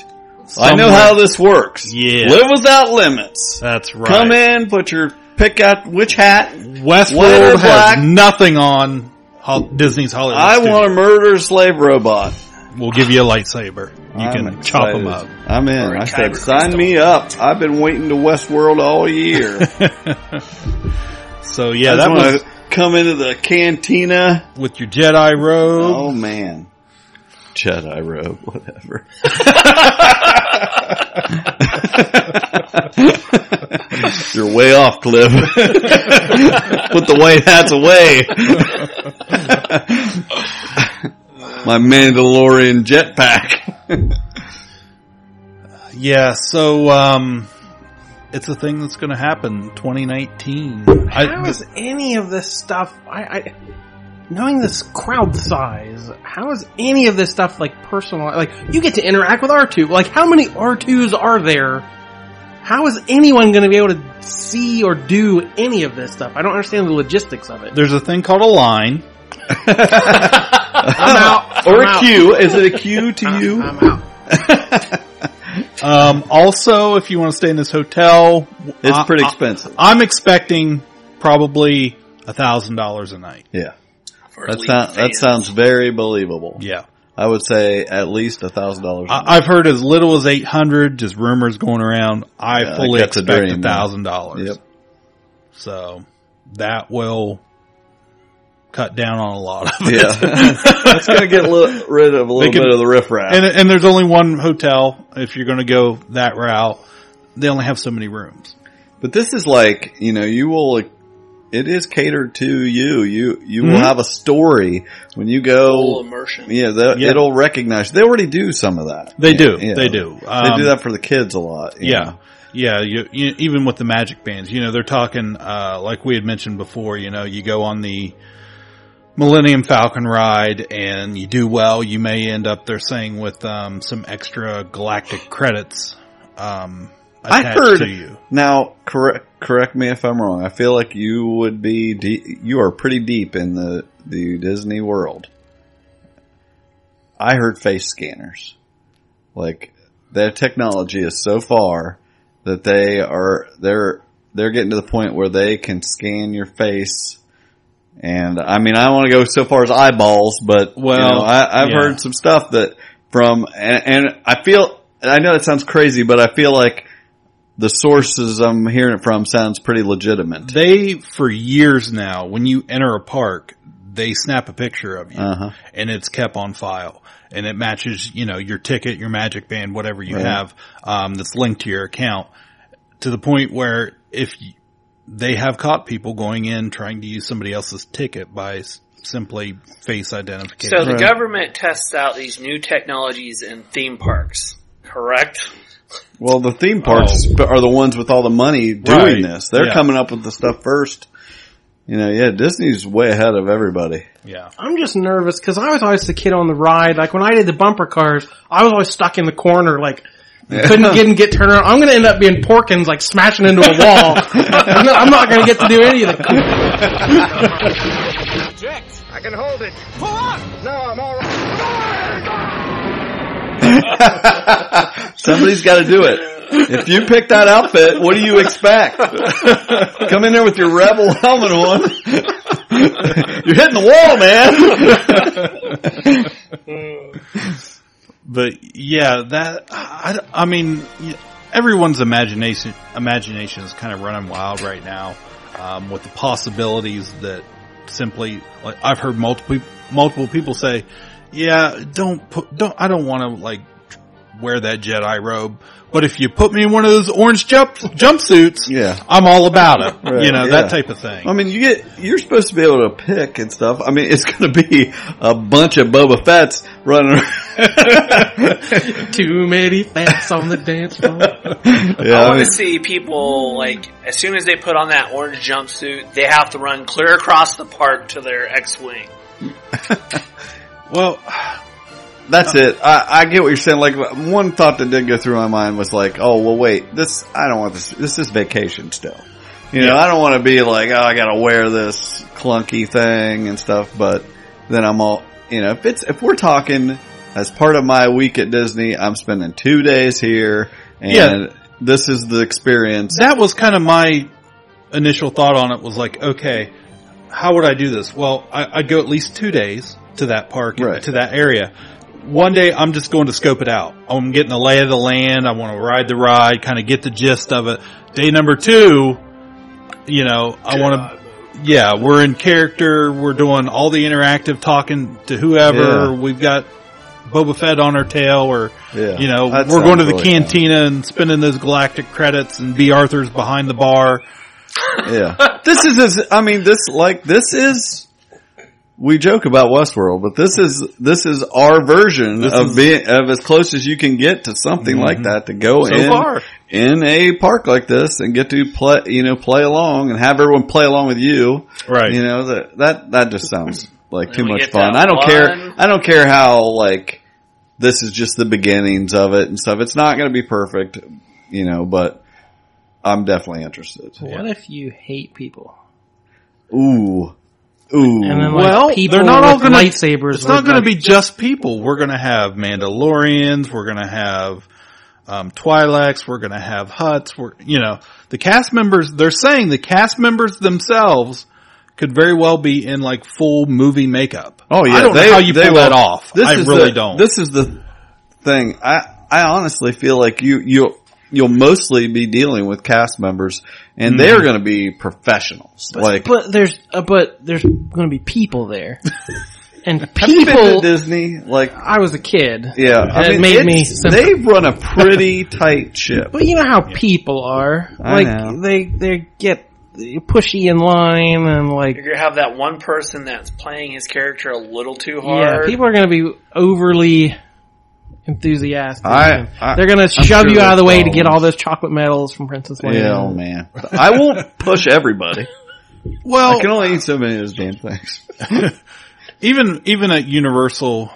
Speaker 4: I know how this works.
Speaker 3: Yeah.
Speaker 4: Live without limits.
Speaker 3: That's right.
Speaker 4: Come in, put your pick out which hat.
Speaker 3: Westworld has nothing on Disney's Hollywood.
Speaker 4: I
Speaker 3: Studios.
Speaker 4: want a murder slave robot.
Speaker 3: We'll give you a lightsaber. You
Speaker 4: I'm
Speaker 3: can chop them up.
Speaker 4: I'm in.
Speaker 1: Or a
Speaker 4: I said,
Speaker 1: kyber
Speaker 4: sign me up. I've been waiting to Westworld all year. [LAUGHS]
Speaker 3: So yeah,
Speaker 4: I
Speaker 3: that
Speaker 4: just wanna
Speaker 3: was
Speaker 4: come into the cantina.
Speaker 3: with your Jedi robe.
Speaker 4: Oh man. Jedi robe, [LAUGHS] whatever. [LAUGHS] You're way off, Cliff. Put the white hats away. My Mandalorian jetpack. [LAUGHS]
Speaker 3: Yeah, so um, it's a thing that's going to happen 2019. I,
Speaker 2: How is any of this stuff? I, I knowing this crowd size, how is any of this stuff like personal? Like you get to interact with R two. Like how many R twos are there? How is anyone going to be able to see or do any of this stuff? I don't understand the logistics of it.
Speaker 3: there's a thing called a line.
Speaker 2: I'm out.
Speaker 4: or
Speaker 2: I'm
Speaker 4: a
Speaker 2: out.
Speaker 4: Q. Is it a Q to you?
Speaker 2: I'm out. [LAUGHS]
Speaker 3: Um, also, if you want to stay in this hotel,
Speaker 4: It's
Speaker 3: I-
Speaker 4: pretty
Speaker 3: I-
Speaker 4: expensive.
Speaker 3: I'm expecting probably a thousand dollars a night.
Speaker 4: Yeah.
Speaker 1: For
Speaker 4: That
Speaker 1: elite
Speaker 4: sounds that
Speaker 1: fans.
Speaker 4: sounds very believable.
Speaker 3: Yeah.
Speaker 4: I would say at least a thousand dollars.
Speaker 3: I, I've heard as little as 800, just rumors going around. I
Speaker 4: Yeah,
Speaker 3: fully
Speaker 4: that's a
Speaker 3: expect
Speaker 4: dream,
Speaker 3: a thousand dollars.
Speaker 4: Yep.
Speaker 3: So that will cut down on a lot of it. [LAUGHS]
Speaker 4: Yeah, that's gonna get li- rid of a little
Speaker 3: can-
Speaker 4: bit of the riffraff.
Speaker 3: And, and there's only one hotel if you're going to go that route. They only have so many rooms.
Speaker 4: But this is like, you know, you will, it is catered to you. You, you will
Speaker 3: Mhm.
Speaker 4: have a story when you
Speaker 1: Full
Speaker 4: go.
Speaker 1: immersion.
Speaker 4: Yeah, they-
Speaker 3: Yeah.
Speaker 4: it'll recognize. They already do some of that.
Speaker 3: They
Speaker 4: Yeah,
Speaker 3: do.
Speaker 4: yeah.
Speaker 3: They do.
Speaker 4: they
Speaker 3: Um,
Speaker 4: do that for the kids a lot. you
Speaker 3: Yeah.
Speaker 4: know.
Speaker 3: Yeah, you, you, even with the magic bands, you know, they're talking, uh, like we had mentioned before, you know, you go on the Millennium Falcon ride and you do well, you may end up, they're saying, with, um, some extra galactic credits, um,
Speaker 4: I heard.
Speaker 3: to you.
Speaker 4: Now, correct correct me if I'm wrong. I feel like you would be. De- you are pretty deep in the the Disney world. I heard face scanners. Like their technology is so far that they are they're they're getting to the point where they can scan your face. And I mean, I don't want to go so far as eyeballs, but you
Speaker 3: Well,
Speaker 4: know, I, I've
Speaker 3: yeah.
Speaker 4: heard some stuff that from, and, and I feel, I know that sounds crazy, but I feel like the sources I'm hearing it from sounds pretty legitimate.
Speaker 3: They, for years now, when you enter a park, they snap a picture of you
Speaker 4: Uh-huh.
Speaker 3: and it's kept on file and it matches, you know, your ticket, your magic band, whatever you
Speaker 4: Right.
Speaker 3: have, um, that's linked to your account to the point where if they have caught people going in trying to use somebody else's ticket by simply face identification.
Speaker 1: So the government tests out these new technologies in theme parks, correct?
Speaker 4: Well, the theme oh. parks are the ones with all the money doing
Speaker 3: Oh. Right.
Speaker 4: this. They're
Speaker 3: Yeah.
Speaker 4: coming up with the stuff first. You know, yeah, Disney's way ahead of everybody.
Speaker 3: yeah.
Speaker 2: I'm just nervous because I was always the kid on the ride. Like when I did the bumper cars, I was always stuck in the corner, like [LAUGHS] couldn't get and get turned around. I'm going to end up being Porkins, like smashing into a wall. [LAUGHS] I'm not, not going to get to do any of the.
Speaker 5: Eject. I can hold it. Pull on. No, I'm all right. [LAUGHS]
Speaker 4: Somebody's got to do it. If you pick that outfit, what do you expect? Come in there with your rebel helmet on. You're hitting the wall, man.
Speaker 3: But yeah, that I, I mean, everyone's imagination imagination is kind of running wild right now um, with the possibilities that simply. Like I've heard multiple multiple people say, "Yeah, don't put don't I don't want to like wear that Jedi robe, but if you put me in one of those orange jump jumpsuits,
Speaker 4: Yeah.
Speaker 3: I'm all about it."
Speaker 4: Right,
Speaker 3: you know
Speaker 4: yeah.
Speaker 3: that type of thing.
Speaker 4: I mean, you get, you're supposed to be able to pick and stuff. I mean, it's going to be a bunch of Boba Fett's running around. [LAUGHS] [LAUGHS]
Speaker 2: Too many fats on the dance floor.
Speaker 4: Yeah,
Speaker 1: I
Speaker 4: I
Speaker 1: want to see people like as soon as they put on that orange jumpsuit, they have to run clear across the park to their X-wing.
Speaker 3: well,
Speaker 4: that's it. I, I get what you're saying. Like one thought that did go through my mind was like, oh, well, wait, this, I don't want this, this is vacation still. You know, I don't want to be like, oh, I gotta wear this clunky thing and stuff, but then I'm all, you know, if it's, if we're talking as part of my week at Disney, I'm spending two days here and
Speaker 3: Yeah.
Speaker 4: this is the experience.
Speaker 3: that was kind of my initial thought on it was like, okay, how would I do this? Well, I, I'd go at least two days to that park,
Speaker 4: Right.
Speaker 3: to that area. One day I'm just going to scope it out. I'm getting the lay of the land. I want to ride the ride, kind of get the gist of it. Day number two, you know, I want to, yeah, we're in character. We're doing all the interactive talking to whoever.
Speaker 4: Yeah.
Speaker 3: We've got Boba Fett on our tail or,
Speaker 4: Yeah.
Speaker 3: you know,
Speaker 4: That
Speaker 3: we're going to the
Speaker 4: really fun.
Speaker 3: cantina and spending those galactic credits and Bea Arthur's behind the bar.
Speaker 4: Yeah. [LAUGHS] this is, as, I mean, this, like, this is, we joke about Westworld, but this is, this is our version
Speaker 3: This
Speaker 4: of
Speaker 3: is-
Speaker 4: being, of as close as you can get to something like mm-hmm. that to go
Speaker 3: So
Speaker 4: in,
Speaker 3: far.
Speaker 4: in a park like this and get to play, you know, play along and have everyone play along with you.
Speaker 3: Right.
Speaker 4: You know, that, that, that just sounds like too much fun.
Speaker 1: that
Speaker 4: I don't care, I don't care how, like, this is just the beginnings of it and stuff. It's not going to be perfect, you know, but I'm definitely interested.
Speaker 2: What if you hate people?
Speaker 4: Ooh. Ooh.
Speaker 2: And then like
Speaker 3: Well,
Speaker 2: people
Speaker 3: they're not all
Speaker 2: with
Speaker 3: gonna,
Speaker 2: lightsabers.
Speaker 3: It's not
Speaker 2: with,
Speaker 3: going to be just people. We're going to have Mandalorians. We're going to have, um, Twi'leks. We're going to have Hutts. We're, you know, the cast members, they're saying the cast members themselves could very well be in like full movie makeup.
Speaker 4: Oh yeah,
Speaker 3: I don't
Speaker 4: they-
Speaker 3: know how you
Speaker 4: they
Speaker 3: pull that off.
Speaker 4: This
Speaker 3: I
Speaker 4: is
Speaker 3: really
Speaker 4: the-
Speaker 3: don't.
Speaker 4: This is the thing. I I honestly feel like you you you'll mostly be dealing with cast members, and
Speaker 3: Mhm.
Speaker 4: they're going to be professionals. like
Speaker 2: but there's uh, but there's going to be people there, [LAUGHS] and
Speaker 4: have you been to
Speaker 2: people.
Speaker 4: Disney? Like
Speaker 2: I was a kid.
Speaker 4: yeah,
Speaker 2: and
Speaker 4: I
Speaker 2: it
Speaker 4: mean,
Speaker 2: made me.
Speaker 4: it's-
Speaker 2: Simp-
Speaker 4: they run a [LAUGHS] pretty tight ship.
Speaker 2: but you know how people are.
Speaker 4: I
Speaker 2: Like
Speaker 4: know.
Speaker 2: they they get pushy in line and like
Speaker 1: You're gonna have that one person that's playing his character a little too hard.
Speaker 2: yeah,
Speaker 1: hard.
Speaker 2: people are going to be overly enthusiastic.
Speaker 4: I- I-
Speaker 2: they're going to
Speaker 4: I'm
Speaker 2: shove
Speaker 4: sure
Speaker 2: you out of the
Speaker 4: there's
Speaker 2: way to get all those chocolate medals from Princess Leia.
Speaker 4: Yeah, oh man, [LAUGHS] I won't push everybody.
Speaker 3: well,
Speaker 4: I can only eat so many of those damn things. [LAUGHS]
Speaker 3: even even at Universal,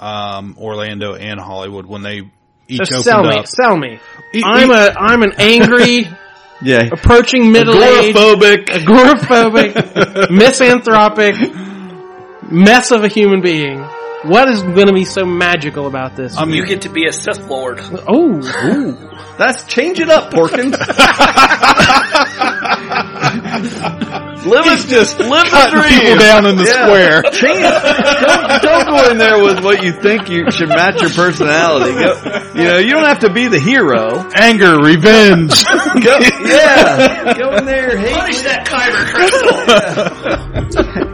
Speaker 3: um, Orlando and Hollywood when they each
Speaker 2: Just
Speaker 3: opened
Speaker 2: sell me,
Speaker 3: up.
Speaker 2: sell me.
Speaker 3: E-
Speaker 2: I'm
Speaker 3: e-
Speaker 2: a I'm an angry, [LAUGHS]
Speaker 4: Yeah,
Speaker 2: approaching middle age,
Speaker 4: agoraphobic.
Speaker 2: agoraphobic, misanthropic mess of a human being. What is going to be so magical about this?
Speaker 3: I mean,
Speaker 1: you get to be a Sith Lord.
Speaker 2: oh, [LAUGHS]
Speaker 4: That's change it up, Porkins. [LAUGHS] live
Speaker 3: He's
Speaker 4: it,
Speaker 3: just
Speaker 4: live the
Speaker 3: cutting
Speaker 4: dream.
Speaker 3: people down in the
Speaker 4: Yeah.
Speaker 3: square. [LAUGHS]
Speaker 4: Change, don't, don't go in there with what you think you should match your personality. Go, you know, you don't have to be the hero.
Speaker 3: Anger, revenge.
Speaker 4: Go, yeah, go in there. Hate,
Speaker 1: Punish that Kyber crystal.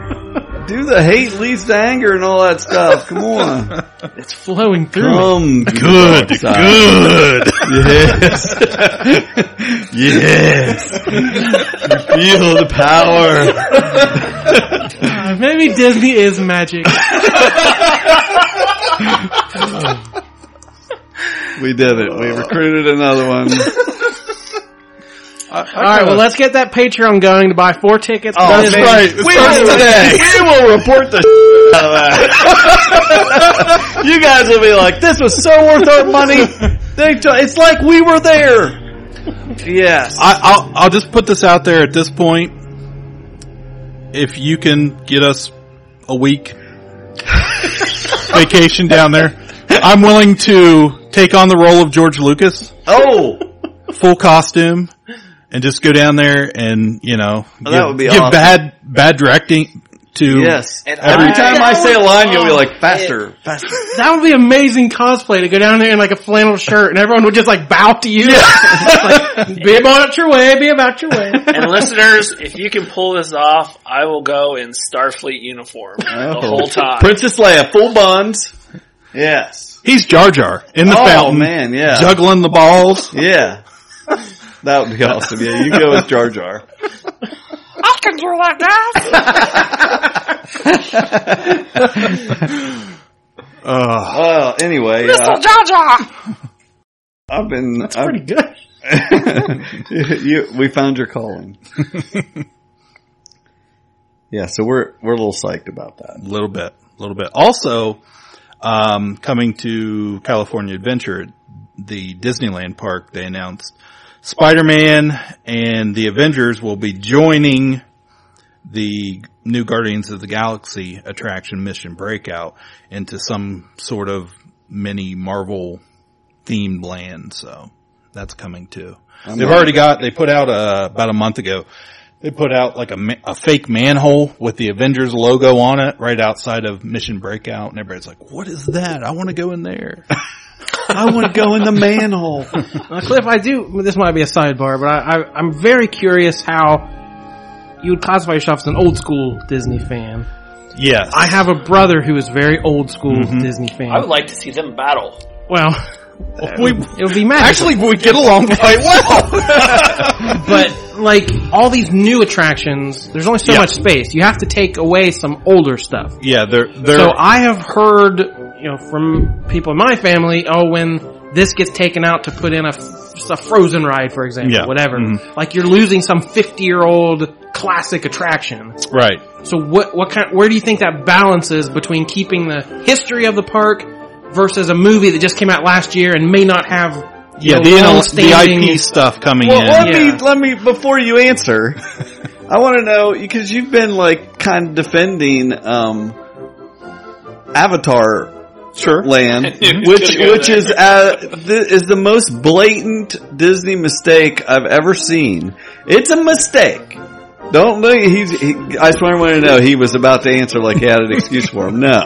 Speaker 4: Do the hate leads to anger and all that stuff. Come on, [LAUGHS]
Speaker 2: it's flowing through.
Speaker 4: come
Speaker 3: good, good.
Speaker 4: Yes. [LAUGHS] yes. Feel the power.
Speaker 2: Uh, [LAUGHS] maybe Disney is magic.
Speaker 4: We did it. We recruited another one.
Speaker 2: All right, well, let's get that Patreon going to buy four tickets.
Speaker 4: Oh,
Speaker 3: That's right. It
Speaker 4: We
Speaker 3: starts
Speaker 4: will,
Speaker 3: today. [LAUGHS]
Speaker 4: we will report the [LAUGHS] out of that. [LAUGHS] you guys will be like, this was so worth our money. They t- it's like we were there. Yes.
Speaker 3: I, I'll I'll just put this out there at this point. If you can get us a week vacation down there, I'm willing to take on the role of George Lucas,
Speaker 4: Oh,
Speaker 3: full costume, and just go down there and you know
Speaker 4: Oh, that
Speaker 3: give,
Speaker 4: would be
Speaker 3: give
Speaker 4: awesome.
Speaker 3: bad bad directing to
Speaker 4: yes.
Speaker 1: And
Speaker 4: Every
Speaker 1: I-
Speaker 4: time I say a line, you'll be
Speaker 1: Oh,
Speaker 4: like, faster, faster.
Speaker 2: That would be amazing cosplay to go down there in like a flannel shirt and everyone would just like bow to you. [LAUGHS] Like, be about your way, be about your way.
Speaker 1: And listeners, if you can pull this off, I will go in Starfleet uniform the
Speaker 4: Oh.
Speaker 1: whole time.
Speaker 4: Princess Leia, full buns. Yes.
Speaker 3: He's Jar Jar in the
Speaker 4: oh
Speaker 3: fountain,
Speaker 4: man, yeah.
Speaker 3: juggling the balls.
Speaker 4: Yeah. That would be awesome. Yeah, you go with Jar Jar.
Speaker 10: I can do that, guys.
Speaker 3: Uh,
Speaker 4: Uh, anyway,
Speaker 10: Mr.
Speaker 4: uh,
Speaker 10: Jar Jar.
Speaker 4: I've been.
Speaker 2: That's
Speaker 4: I've-
Speaker 2: pretty good. [LAUGHS]
Speaker 4: you, we found your calling. [LAUGHS] yeah, so we're we're a little psyched about that.
Speaker 3: A little bit, a little bit. Also, um, coming to California Adventure, the Disneyland park, they announced Spider-Man and the Avengers will be joining the new Guardians of the Galaxy attraction Mission Breakout into some sort of mini Marvel themed land. So that's coming too. They've already got, they put out uh about a month ago, they put out like a, a fake manhole with the Avengers logo on it right outside of Mission Breakout and everybody's like, what is that? I want to go in there. [LAUGHS]
Speaker 4: I want to go in the manhole. [LAUGHS]
Speaker 2: Uh, Cliff, I do. This might be a sidebar, but I, I, I'm very curious how you would classify yourself as an old school Disney fan.
Speaker 3: yes.
Speaker 2: I have a brother who is very old school
Speaker 4: Mm-hmm.
Speaker 2: Disney fan.
Speaker 1: I would like to see them battle.
Speaker 2: well, [LAUGHS]
Speaker 3: we,
Speaker 2: it would be magical.
Speaker 3: actually, we get along [LAUGHS] quite well.
Speaker 2: but like all these new attractions, there's only so
Speaker 3: Yeah.
Speaker 2: much space. You have to take away some older stuff.
Speaker 3: yeah, they're, they're,
Speaker 2: So I have heard, you know, from people in my family, oh, when this gets taken out to put in a, a frozen ride, for example,
Speaker 3: Yeah.
Speaker 2: whatever,
Speaker 3: Mhm.
Speaker 2: like you're losing some 50 year old classic attraction.
Speaker 3: right.
Speaker 2: So what, what kind, where do you think that balance is between keeping the history of the park versus a movie that just came out last year and may not have, you
Speaker 3: Yeah,
Speaker 2: know,
Speaker 3: the, NL
Speaker 2: long-standing-
Speaker 3: the IP stuff coming
Speaker 4: Well,
Speaker 3: in.
Speaker 4: let
Speaker 2: Yeah.
Speaker 4: me let me before you answer. [LAUGHS] I want to know because you've been like kind of defending um, Avatar
Speaker 3: Sure.
Speaker 4: Land, [LAUGHS] which which
Speaker 1: there?
Speaker 4: is uh, th- is the most blatant Disney mistake I've ever seen. It's a mistake. Don't think he's. He, I just want to know he was about to answer like he had an excuse for him. No,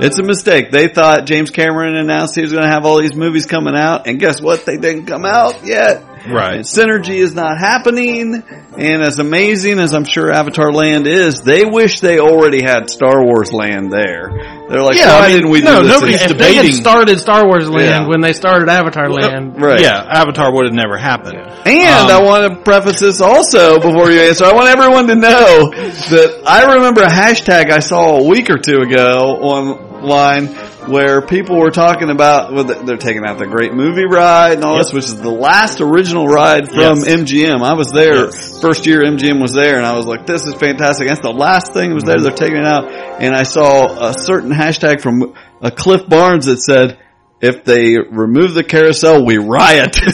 Speaker 4: it's a mistake. They thought James Cameron announced he was going to have all these movies coming out, and guess what? They didn't come out yet.
Speaker 3: Right.
Speaker 4: And synergy is not happening. And as amazing as I'm sure Avatar Land is, they wish they already had Star Wars Land there. They're like,
Speaker 3: Yeah,
Speaker 4: why
Speaker 3: I mean,
Speaker 4: didn't we
Speaker 3: no,
Speaker 4: do this?
Speaker 3: nobody's
Speaker 4: in-
Speaker 2: If they had started Star Wars Land
Speaker 4: Yeah.
Speaker 2: when they started Avatar Land,
Speaker 4: Right.
Speaker 3: Yeah, Avatar would have never happened.
Speaker 4: And
Speaker 3: Um,
Speaker 4: I want to preface this also before you answer. I want everyone to know that I remember a hashtag I saw a week or two ago online where people were talking about well, they're taking out the great movie ride and all this, which is the last original ride from
Speaker 3: Yes.
Speaker 4: MGM. I was there
Speaker 3: Yes.
Speaker 4: first year MGM was there, and I was like, "This is fantastic." That's the last thing that was there. Mm-hmm. They're taking it out, and I saw a certain hashtag from a Cliff Barnes that said. If they remove the carousel, we riot. [LAUGHS]
Speaker 3: and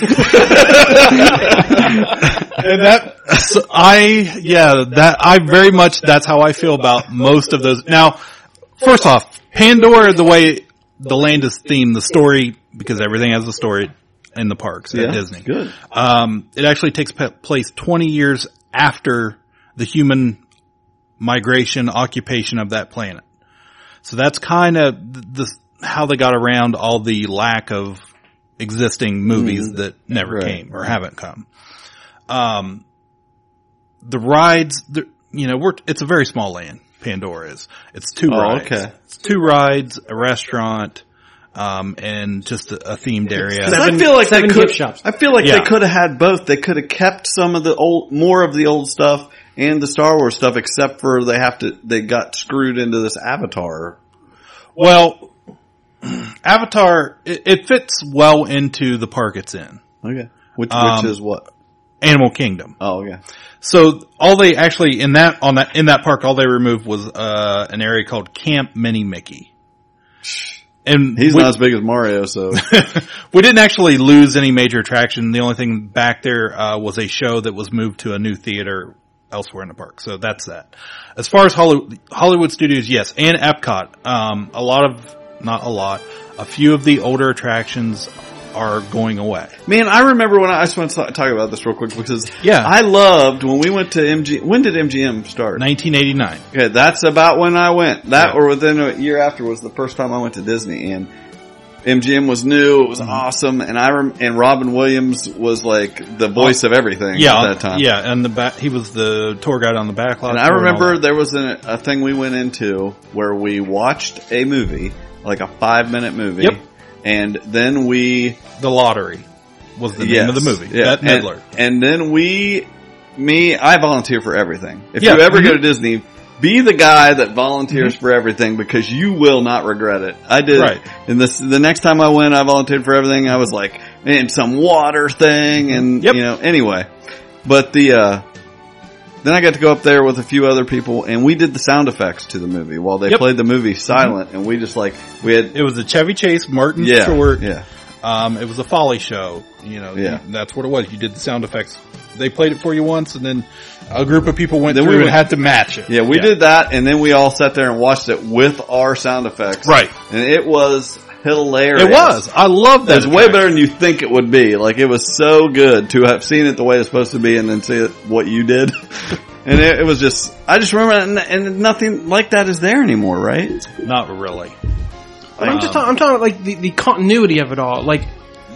Speaker 3: that I yeah that I very much that's how I feel about most of those. Now, first off, Pandora, the way the land is themed, the story because everything has a story in the parks
Speaker 4: Yeah,
Speaker 3: at Disney.
Speaker 4: good.
Speaker 3: Um, it actually takes place 20 years after the human migration occupation of that planet. So that's kind of the, how they got around all the lack of existing movies that never
Speaker 4: Right.
Speaker 3: came or haven't come. Um, the rides, the, you know, we're, it's a very small land. Pandora is. It's two
Speaker 4: Oh,
Speaker 3: rides.
Speaker 4: okay.
Speaker 3: It's two rides, a restaurant, um, and just a, a themed area.
Speaker 4: I feel like
Speaker 2: seven
Speaker 4: they could.
Speaker 2: gift shops.
Speaker 4: I feel like
Speaker 3: Yeah.
Speaker 4: they could have had both. They could have kept some of the old, more of the old stuff and the Star Wars stuff, except for they have to. They got screwed into this Avatar.
Speaker 3: Well, Avatar, it, it fits well into the park it's in.
Speaker 4: Okay, which
Speaker 3: Um,
Speaker 4: which is what?
Speaker 3: Animal Kingdom.
Speaker 4: Oh, yeah.
Speaker 3: So all they actually in that on that in that park, all they removed was uh, an area called Camp Minnie-Mickey. And
Speaker 4: He's
Speaker 3: we,
Speaker 4: not as big as Mario, so [LAUGHS]
Speaker 3: we didn't actually lose any major attraction. The only thing back there uh, was a show that was moved to a new theater elsewhere in the park. So that's that. As far as Hollywood, Hollywood Studios, yes, and Epcot, um, a lot of not a lot, a few of the older attractions are going away.
Speaker 4: man, I remember when I, I just want to talk about this real quick because
Speaker 3: Yeah.
Speaker 4: I loved when we went to MG. When did MGM start?
Speaker 3: 1989.
Speaker 4: Okay, that's about when I went. That
Speaker 3: Yeah.
Speaker 4: or within a year after was the first time I went to Disney and MGM was new. It
Speaker 3: Mm-hmm.
Speaker 4: was awesome. And I rem- and Robin Williams was like the voice of everything
Speaker 3: Yeah,
Speaker 4: at that time.
Speaker 3: yeah, and the back, he was the tour guide on the back lot.
Speaker 4: And I remember
Speaker 3: that.
Speaker 4: there was a, a thing we went into where we watched a movie, like a five minute movie.
Speaker 3: Yep.
Speaker 4: And then we,
Speaker 3: the lottery was the
Speaker 4: yes,
Speaker 3: name of the movie.
Speaker 4: Yeah.
Speaker 3: Bette Midler.
Speaker 4: And, and then we, me, I volunteer for everything. If
Speaker 3: Yeah,
Speaker 4: you ever go to Disney, be the guy that volunteers for everything because you will not regret it. I did.
Speaker 3: Right.
Speaker 4: And this, the next time I went, I volunteered for everything. I was like, in some water thing and,
Speaker 3: Yep.
Speaker 4: you know, anyway. But the, uh, then I got to go up there with a few other people and we did the sound effects to the movie while they
Speaker 3: Yep.
Speaker 4: played the movie silent and we just like, we had,
Speaker 3: It was a Chevy Chase, Martin
Speaker 4: yeah,
Speaker 3: Short.
Speaker 4: yeah.
Speaker 3: Um, it was a Foley show. You know,
Speaker 4: Yeah.
Speaker 3: you- that's what it was. You did the sound effects. They played it for you once, and then a group of people went
Speaker 4: Then we
Speaker 3: through and
Speaker 4: went-
Speaker 3: had to match it.
Speaker 4: Yeah, we did that and then we all sat there and watched it with our sound effects.
Speaker 3: Right.
Speaker 4: And it was hilarious.
Speaker 3: It was. I love that.
Speaker 4: It's way better than you think it would be. Like it was so good to have seen it the way it's supposed to be and then see it, what you did. [LAUGHS] and it, it was just, I just remember, and, and nothing like that is there anymore, right?
Speaker 3: Not really.
Speaker 2: I'm just talking, I'm talking about like the, the continuity of it all. Like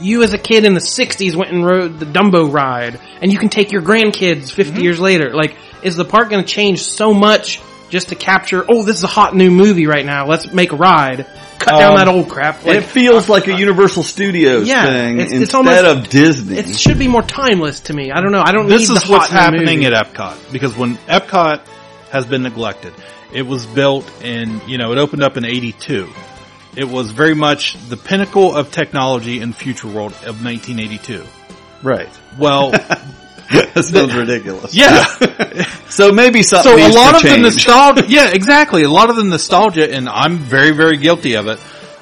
Speaker 2: you as a kid in the '60s went and rode the Dumbo ride, and you can take your grandkids 50
Speaker 4: Mm-hmm.
Speaker 2: years later. Like, is the park going to change so much just to capture? Oh, this is a hot new movie right now. Let's make a ride. Cut down
Speaker 3: Um,
Speaker 2: that old crap.
Speaker 4: it feels like a Universal Studios
Speaker 2: Yeah,
Speaker 4: thing
Speaker 2: it's-
Speaker 4: instead
Speaker 2: it's almost-
Speaker 4: of Disney.
Speaker 2: it should be more timeless to me. I don't know. I don't
Speaker 3: This
Speaker 2: need
Speaker 3: is
Speaker 2: the
Speaker 3: what's
Speaker 2: hot
Speaker 3: happening
Speaker 2: movie.
Speaker 3: at Epcot because when Epcot has been neglected, it was built in, you know, it opened up in 82. It was very much the pinnacle of technology in Future World of 1982.
Speaker 4: right.
Speaker 3: Well, [LAUGHS] [LAUGHS]
Speaker 4: that sounds ridiculous.
Speaker 3: yeah. [LAUGHS]
Speaker 4: So maybe something
Speaker 3: so a lot of the nostalgia, [LAUGHS] yeah, exactly. A lot of the nostalgia, and I'm very, very guilty of it.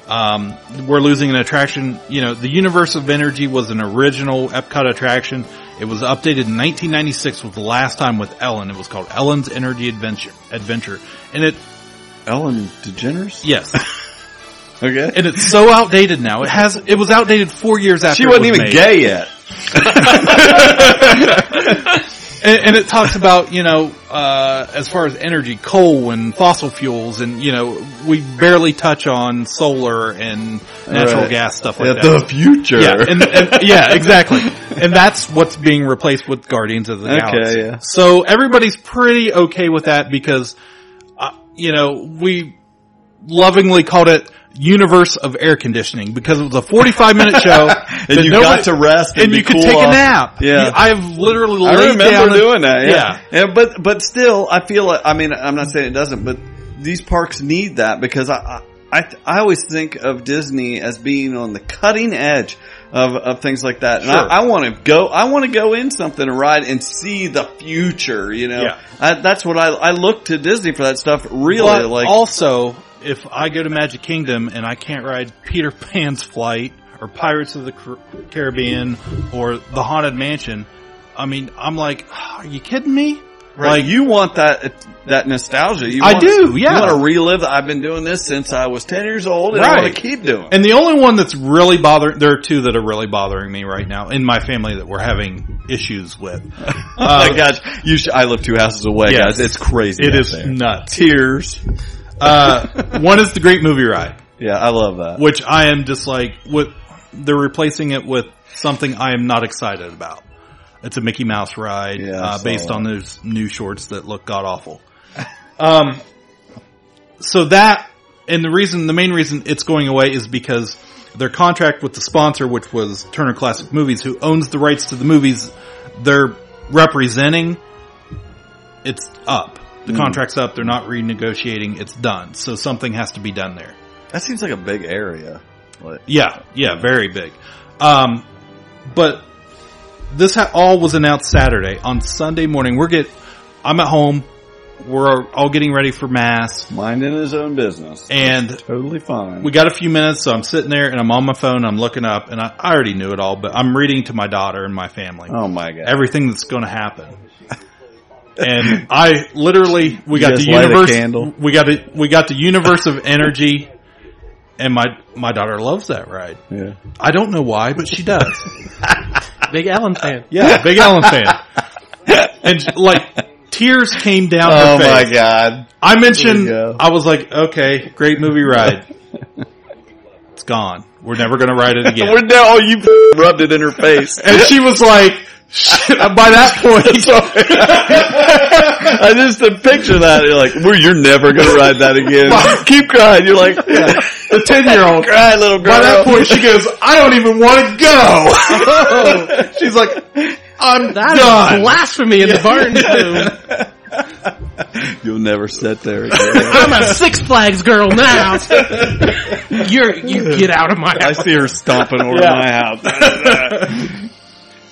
Speaker 3: Um, we're losing an attraction. You know, the Universe of Energy was an original Epcot attraction. It was updated in 1996 was the last time with Ellen. It was called Ellen's Energy Adventure. Adventure, and it,
Speaker 4: Ellen DeGeneres?
Speaker 3: yes,
Speaker 4: Okay.
Speaker 3: and it's so outdated now. It has, it was outdated four years after
Speaker 4: she wasn't
Speaker 3: was
Speaker 4: even
Speaker 3: made.
Speaker 4: gay yet. [LAUGHS]
Speaker 3: and, and it talks about you know uh, as far as energy, coal and fossil fuels, and you know we barely touch on solar and natural
Speaker 4: Right.
Speaker 3: gas stuff like
Speaker 4: Yeah,
Speaker 3: that.
Speaker 4: the future.
Speaker 3: Yeah, and, and yeah, exactly. And that's what's being replaced with Guardians of the
Speaker 4: Okay,
Speaker 3: Galaxy.
Speaker 4: yeah.
Speaker 3: So everybody's pretty okay with that because, uh, you know, we lovingly called it Universe of Air Conditioning because it was a 45 minute [LAUGHS] show.
Speaker 4: and you
Speaker 3: nobody-
Speaker 4: got to rest and,
Speaker 3: and you could
Speaker 4: cool
Speaker 3: take a nap.
Speaker 4: Yeah.
Speaker 3: I've literally
Speaker 4: I remember
Speaker 3: and-
Speaker 4: doing that. Yeah.
Speaker 3: Yeah.
Speaker 4: yeah, but but still, I feel like I mean I'm not saying it doesn't, but these parks need that because I I I, I always think of Disney as being on the cutting edge of of things like that, and
Speaker 3: Sure.
Speaker 4: I, I want to go I want to go in something and ride and see the future. You know,
Speaker 3: Yeah.
Speaker 4: I, that's what I I look to Disney for that stuff. Really,
Speaker 3: But
Speaker 4: like
Speaker 3: also, if I go to Magic Kingdom and I can't ride Peter [LAUGHS] Pan's flight or Pirates of the Caribbean or the Haunted Mansion, I mean, I'm like, ah, are you kidding me?
Speaker 4: Like you want that that nostalgia. You
Speaker 3: I
Speaker 4: want,
Speaker 3: do, yeah.
Speaker 4: You want to relive. I've been doing this since I was ten years old, and I
Speaker 3: Right.
Speaker 4: want to keep doing.
Speaker 3: And the only one that's really bothering, there are two that are really bothering me right now in my family that we're having issues with.
Speaker 4: oh [LAUGHS] uh, my gosh, you should, I live two houses away,
Speaker 3: Yes.
Speaker 4: guys. It's crazy.
Speaker 3: It is
Speaker 4: there.
Speaker 3: nuts.
Speaker 4: Tears.
Speaker 3: Uh, one is the Great Movie Ride,
Speaker 4: Yeah, I love that.
Speaker 3: which I am just like, with, they're replacing it with something I am not excited about. It's a Mickey Mouse ride,
Speaker 4: Yeah, I
Speaker 3: uh,
Speaker 4: saw
Speaker 3: based
Speaker 4: that.
Speaker 3: on those new shorts that look god awful. Um, so that, and the reason, the main reason it's going away is because their contract with the sponsor, which was Turner Classic Movies, who owns the rights to the movies they're representing, it's up. The
Speaker 4: Mm.
Speaker 3: contract's up. They're not renegotiating. It's done. So something has to be done there.
Speaker 4: That seems like a big area. Like,
Speaker 3: Yeah, yeah, very big. Um, but this ha- all was announced Saturday. On Sunday morning, we're get. I'm at home. We're all getting ready for mass,
Speaker 4: minding his own business.
Speaker 3: and
Speaker 4: Totally fine.
Speaker 3: we got a few minutes. So I'm sitting there and I'm on my phone. I'm looking up, and I, I already knew it all, but I'm reading to my daughter and my family
Speaker 4: oh my god.
Speaker 3: everything that's going to happen. And I literally, we got
Speaker 4: just
Speaker 3: the universe, we got a, we got the universe of energy, and my my daughter loves that ride.
Speaker 4: yeah.
Speaker 3: I don't know why, but she does. [LAUGHS]
Speaker 2: Big Ellen fan.
Speaker 3: Yeah, big Ellen fan. And like tears came down
Speaker 4: Oh
Speaker 3: her face.
Speaker 4: my god.
Speaker 3: I mentioned
Speaker 4: There you go.
Speaker 3: I was like, okay, great movie ride. it's gone. We're never going to ride it [LAUGHS] again.
Speaker 4: We're down. Oh, you [LAUGHS] rubbed it in her face.
Speaker 3: and she was like, shit, by that point, [LAUGHS]
Speaker 4: I just picture that. You're like, well, you're never gonna ride that again. Keep crying. You're like,
Speaker 3: the 10 year old, [LAUGHS]
Speaker 4: cry, little girl.
Speaker 3: by that point she goes, I don't even want to go. [LAUGHS] She's like, I'm
Speaker 2: That is
Speaker 3: done.
Speaker 2: blasphemy in the barn room.
Speaker 4: You'll never sit there again.
Speaker 2: I'm a Six Flags girl now. You're you get out of my house.
Speaker 4: I see her stomping over
Speaker 3: Yeah.
Speaker 4: my house.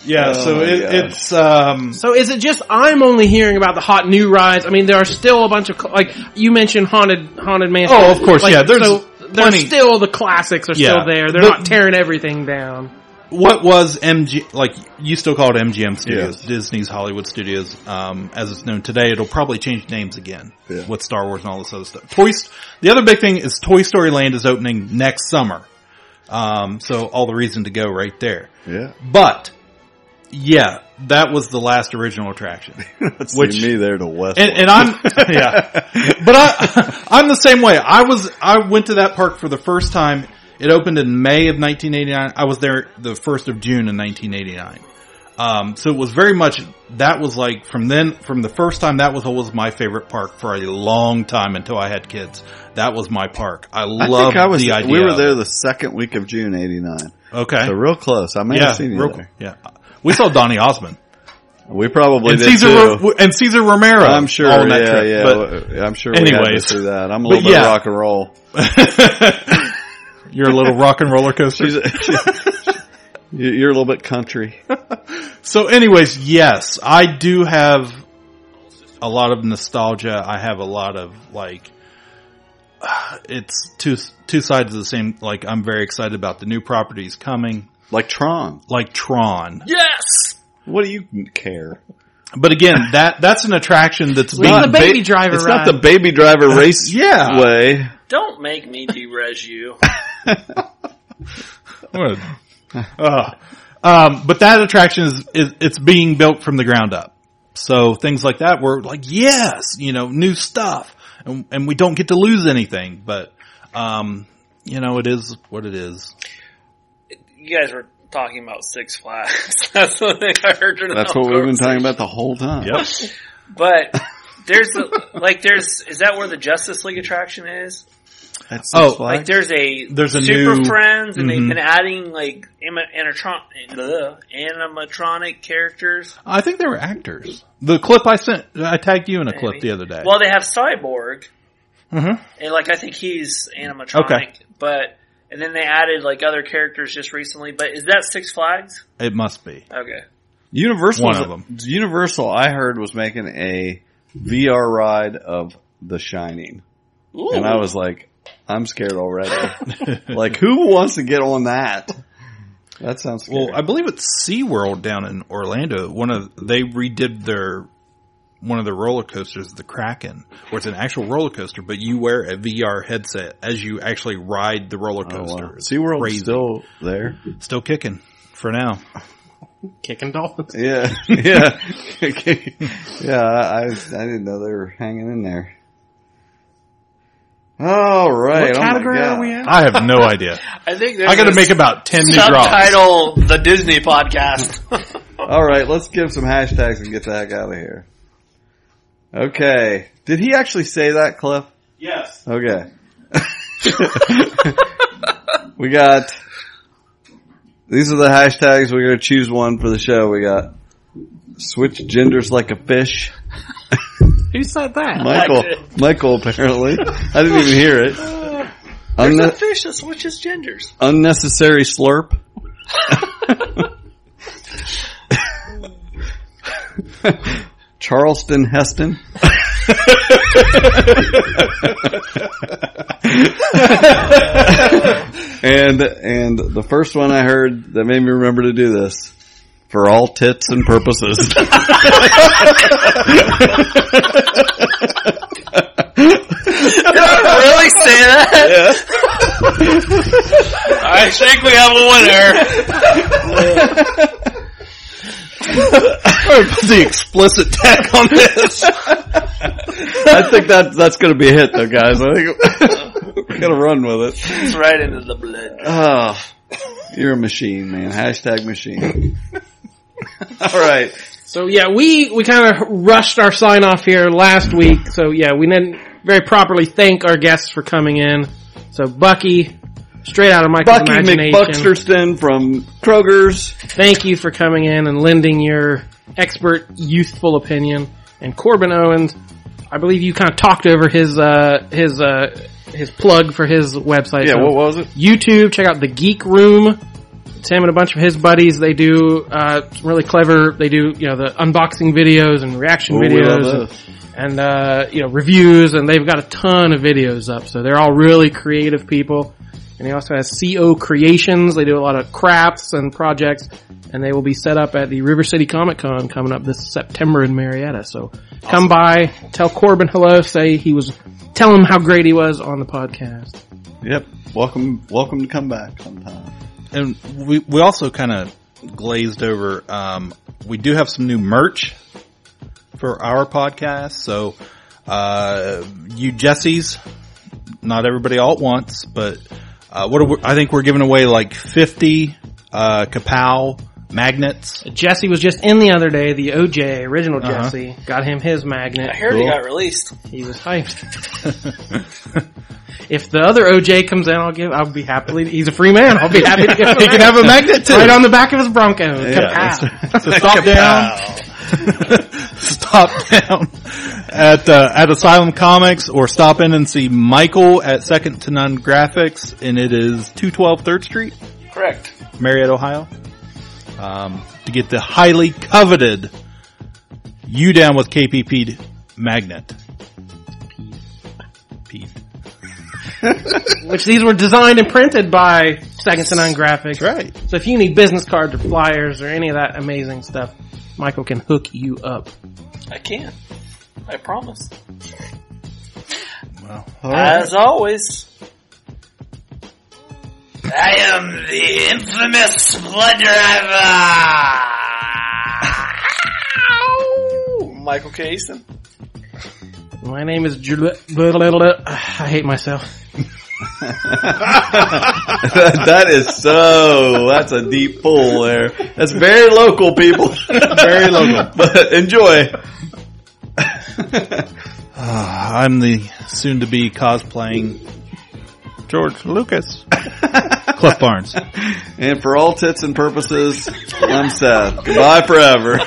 Speaker 3: Yeah,
Speaker 4: Oh
Speaker 3: so
Speaker 4: my
Speaker 3: it, it's, um,
Speaker 2: So is it just I'm only hearing about the hot new rides? I mean, there are still a bunch of cl- like you mentioned haunted haunted mansion.
Speaker 3: Oh, of course,
Speaker 2: Like,
Speaker 3: yeah, there's
Speaker 2: so there's
Speaker 3: plenty.
Speaker 2: still the classics are
Speaker 3: Yeah.
Speaker 2: still there. They're
Speaker 3: The-
Speaker 2: not tearing everything down.
Speaker 3: what was MG, like, you still call it MGM Studios,
Speaker 4: Yes.
Speaker 3: Disney's Hollywood Studios, um, as it's known today. It'll probably change names again
Speaker 4: Yeah.
Speaker 3: with Star Wars and all this other stuff. Toy, St- the other big thing is Toy Story Land is opening next summer. Um, so all the reason to go right there.
Speaker 4: Yeah.
Speaker 3: But, yeah, that was the last original attraction. [LAUGHS]
Speaker 4: Let's
Speaker 3: Which-
Speaker 4: see me there to West.
Speaker 3: and, and I'm [LAUGHS] yeah, but I [LAUGHS] I'm the same way. I was I went to that park for the first time. It opened in May of 1989. I was there the first of June in 1989. Um, so it was very much that was like from then from the first time that was always my favorite park for a long time until I had kids. That was my park. I love the idea.
Speaker 4: we were there the second week of June '89.
Speaker 3: Okay.
Speaker 4: So real close. I may
Speaker 3: yeah,
Speaker 4: have seen you
Speaker 3: real-
Speaker 4: there.
Speaker 3: yeah. We saw Donny Osmond
Speaker 4: We probably
Speaker 3: and
Speaker 4: did
Speaker 3: Caesar
Speaker 4: too.
Speaker 3: And Cesar Romero.
Speaker 4: I'm sure.
Speaker 3: all
Speaker 4: Yeah,
Speaker 3: trip.
Speaker 4: yeah.
Speaker 3: But
Speaker 4: I'm sure. we
Speaker 3: anyways.
Speaker 4: see that. I'm a little bit
Speaker 3: yeah.
Speaker 4: rock and roll. [LAUGHS]
Speaker 3: You're a little rock and roller coaster.
Speaker 4: She's, you- you're a little bit country. [LAUGHS]
Speaker 3: So anyways, yes, I do have a lot of nostalgia. I have a lot of like, [SIGHS] it's two, two sides of the same, like I'm very excited about the new properties coming,
Speaker 4: Like Tron.
Speaker 3: like Tron.
Speaker 1: Yes!
Speaker 4: What do you care?
Speaker 3: But again, that, that's an attraction that's
Speaker 2: It's
Speaker 3: being,
Speaker 2: the baby driver
Speaker 4: It's
Speaker 2: ride.
Speaker 4: not the baby driver race [LAUGHS]
Speaker 3: Yeah.
Speaker 4: way.
Speaker 1: Don't make me dereg you. [LAUGHS]
Speaker 3: uh, um, but that attraction is, is, it's being built from the ground up. So things like that were like, yes, you know, new stuff and, and we don't get to lose anything, but, um, you know, it is what it is.
Speaker 1: You guys were talking about Six Flags. [LAUGHS] That's the thing I heard. during the
Speaker 4: That's what we've been talking about the whole time.
Speaker 3: Yep. [LAUGHS]
Speaker 1: But there's a, like there's is that where the Justice League attraction is?
Speaker 4: That's
Speaker 3: Oh,
Speaker 4: Six Flags?
Speaker 1: Like there's a
Speaker 3: There's a
Speaker 1: Super
Speaker 3: new-
Speaker 1: Friends, and they've
Speaker 3: Mhm.
Speaker 1: been adding like anima- animatron- bleh, animatronic characters.
Speaker 3: I think they were actors. The clip I sent, I tagged you in a clip the other day.
Speaker 1: Well, they have Cyborg,
Speaker 3: Mhm.
Speaker 1: and like I think he's animatronic,
Speaker 3: Okay.
Speaker 1: but and then they added like other characters just recently. But is that Six Flags?
Speaker 3: It must be.
Speaker 1: Okay.
Speaker 4: Universal,
Speaker 3: One
Speaker 4: was-
Speaker 3: of 'em.
Speaker 4: Universal, I heard was making a VR ride of The Shining,
Speaker 1: Ooh.
Speaker 4: and I was like, I'm scared already. [LAUGHS] like, who wants to get on that? That sounds scary.
Speaker 3: Well, I believe it's SeaWorld down in Orlando. One of they redid their one of the roller coasters, the Kraken, where it's an actual roller coaster, but you wear a VR headset as you actually ride the roller
Speaker 4: oh,
Speaker 3: coaster.
Speaker 4: wow.
Speaker 3: It's
Speaker 4: SeaWorld's
Speaker 3: crazy.
Speaker 4: still there.
Speaker 3: still kicking for now.
Speaker 2: Kicking dolphins. [LAUGHS]
Speaker 4: Yeah, yeah, [LAUGHS] yeah. I, I didn't know they were hanging in there. All right.
Speaker 2: What
Speaker 4: oh
Speaker 2: category
Speaker 4: God.
Speaker 2: are we in?
Speaker 3: I have no [LAUGHS] idea.
Speaker 1: I think there's
Speaker 3: I got to make about ten new drops.
Speaker 1: subtitle the Disney podcast.
Speaker 4: All right, let's give some hashtags and get the heck out of here. Okay. Did he actually say that, Cliff?
Speaker 3: Yes.
Speaker 4: Okay. [LAUGHS] we got, these are the hashtags. We're going to choose one for the show. We got switch genders like a fish. [LAUGHS]
Speaker 2: Who said that?
Speaker 4: Michael. Michael apparently. I didn't even hear it.
Speaker 1: There's
Speaker 4: Unne-
Speaker 1: a fish that switches genders.
Speaker 4: unnecessary slurp. [LAUGHS] Charleston Heston. and and the first one I heard that made me remember to do this for all tits and purposes.
Speaker 1: really say that? I think we have a winner. [LAUGHS]
Speaker 3: Put the explicit tag on this.
Speaker 4: I think that that's going to be a hit though, guys. I think we're going to run with it.
Speaker 1: It's right into the blood.
Speaker 4: Oh, you're a machine, man. Hashtag machine. All right.
Speaker 2: So yeah, we, we kind of rushed our sign off here last week. So yeah, we didn't very properly thank our guests for coming in. So Bucky, straight out of Michael's
Speaker 4: Bucky. McBuxterston from Kroger's.
Speaker 2: Thank you for coming in and lending your expert, youthful opinion. And Corbin Owens, I believe you kind of talked over his, uh, his, uh, his plug for his website.
Speaker 4: Yeah,
Speaker 2: So
Speaker 4: what was it?
Speaker 2: YouTube, check out the Geek Room. It's him and a bunch of his buddies. They do, uh, some really clever, they do, you know, the unboxing videos and reaction
Speaker 4: Oh, love
Speaker 2: videos and, and, uh, you know, reviews and they've got a ton of videos up. So they're all really creative people. And he also has CO Creations. They do a lot of crafts and projects and they will be set up at the River City Comic Con coming up this September in Marietta. So come by, tell Corbin hello, say he was, tell him how great he was on the podcast.
Speaker 4: Yep. Welcome, welcome to come back sometime.
Speaker 3: and we we also kind of glazed over. Um, we do have some new merch for our podcast. So, uh, you Jessies, not everybody all at once, but uh, what are we, I think we're giving away like fifty uh, Kapow magnets.
Speaker 2: Jesse was just in the other day, the OJ, original
Speaker 3: Uh-huh.
Speaker 2: Jesse. Got him his magnet.
Speaker 1: I heard he got released.
Speaker 2: He was hyped. [LAUGHS] if the other OJ comes in, I'll give, I'll be happily, he's a free man. I'll be [LAUGHS] happy to give him
Speaker 3: He can have a magnet too.
Speaker 2: Right on the back of his Bronco.
Speaker 4: Yeah,
Speaker 2: Kapow. [LAUGHS]
Speaker 3: So stop down. [LAUGHS] stop down at uh, at Asylum Comics or stop in and see Michael at Second to None Graphics, and it is two twelve Third Street,
Speaker 1: Correct.
Speaker 3: Marietta, Ohio. Um, to get the highly coveted "You Down with KPP" magnet. Pete. [LAUGHS]
Speaker 2: Which these were designed and printed by Second to None Graphics.
Speaker 3: Right.
Speaker 2: So if you need business cards or flyers or any of that amazing stuff, Michael can hook you up.
Speaker 1: I can. I promise.
Speaker 3: Well,
Speaker 1: As always, I am the infamous blood driver. Michael Cason.
Speaker 2: My name is Jul- I hate myself. [LAUGHS]
Speaker 4: that is so. That's a deep pull there. That's very local, people. [LAUGHS] very local, [LAUGHS] but enjoy.
Speaker 3: Uh, I'm the soon to be cosplaying George Lucas. Cliff Barnes.
Speaker 4: And for all tits and purposes, I'm sad. Goodbye forever.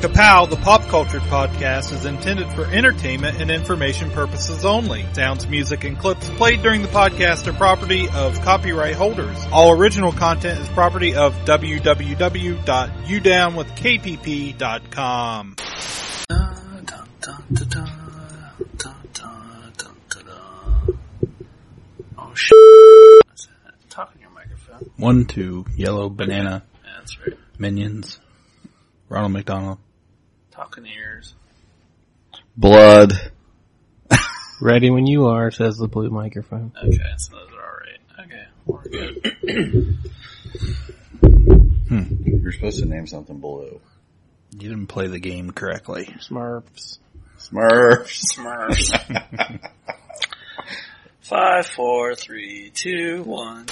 Speaker 3: Kapow, the pop culture podcast, is intended for entertainment and information purposes only. Sounds, music, and clips played during the podcast are property of copyright holders. All original content is property of www.udownwithkpp.com.
Speaker 1: Oh shit. Talk in your microphone.
Speaker 3: One, two, yellow banana,
Speaker 1: Yeah, that's right.
Speaker 3: minions, Ronald McDonald.
Speaker 1: Talk in the ears.
Speaker 4: Blood.
Speaker 2: Ready when you are, says the blue microphone.
Speaker 1: Okay, so those are alright. Okay, we're good. Hmm.
Speaker 4: You're supposed to name something blue.
Speaker 3: You didn't play the game correctly.
Speaker 2: Smurfs.
Speaker 4: Smurfs.
Speaker 1: Smurfs. [LAUGHS] Five, four, three, two, one.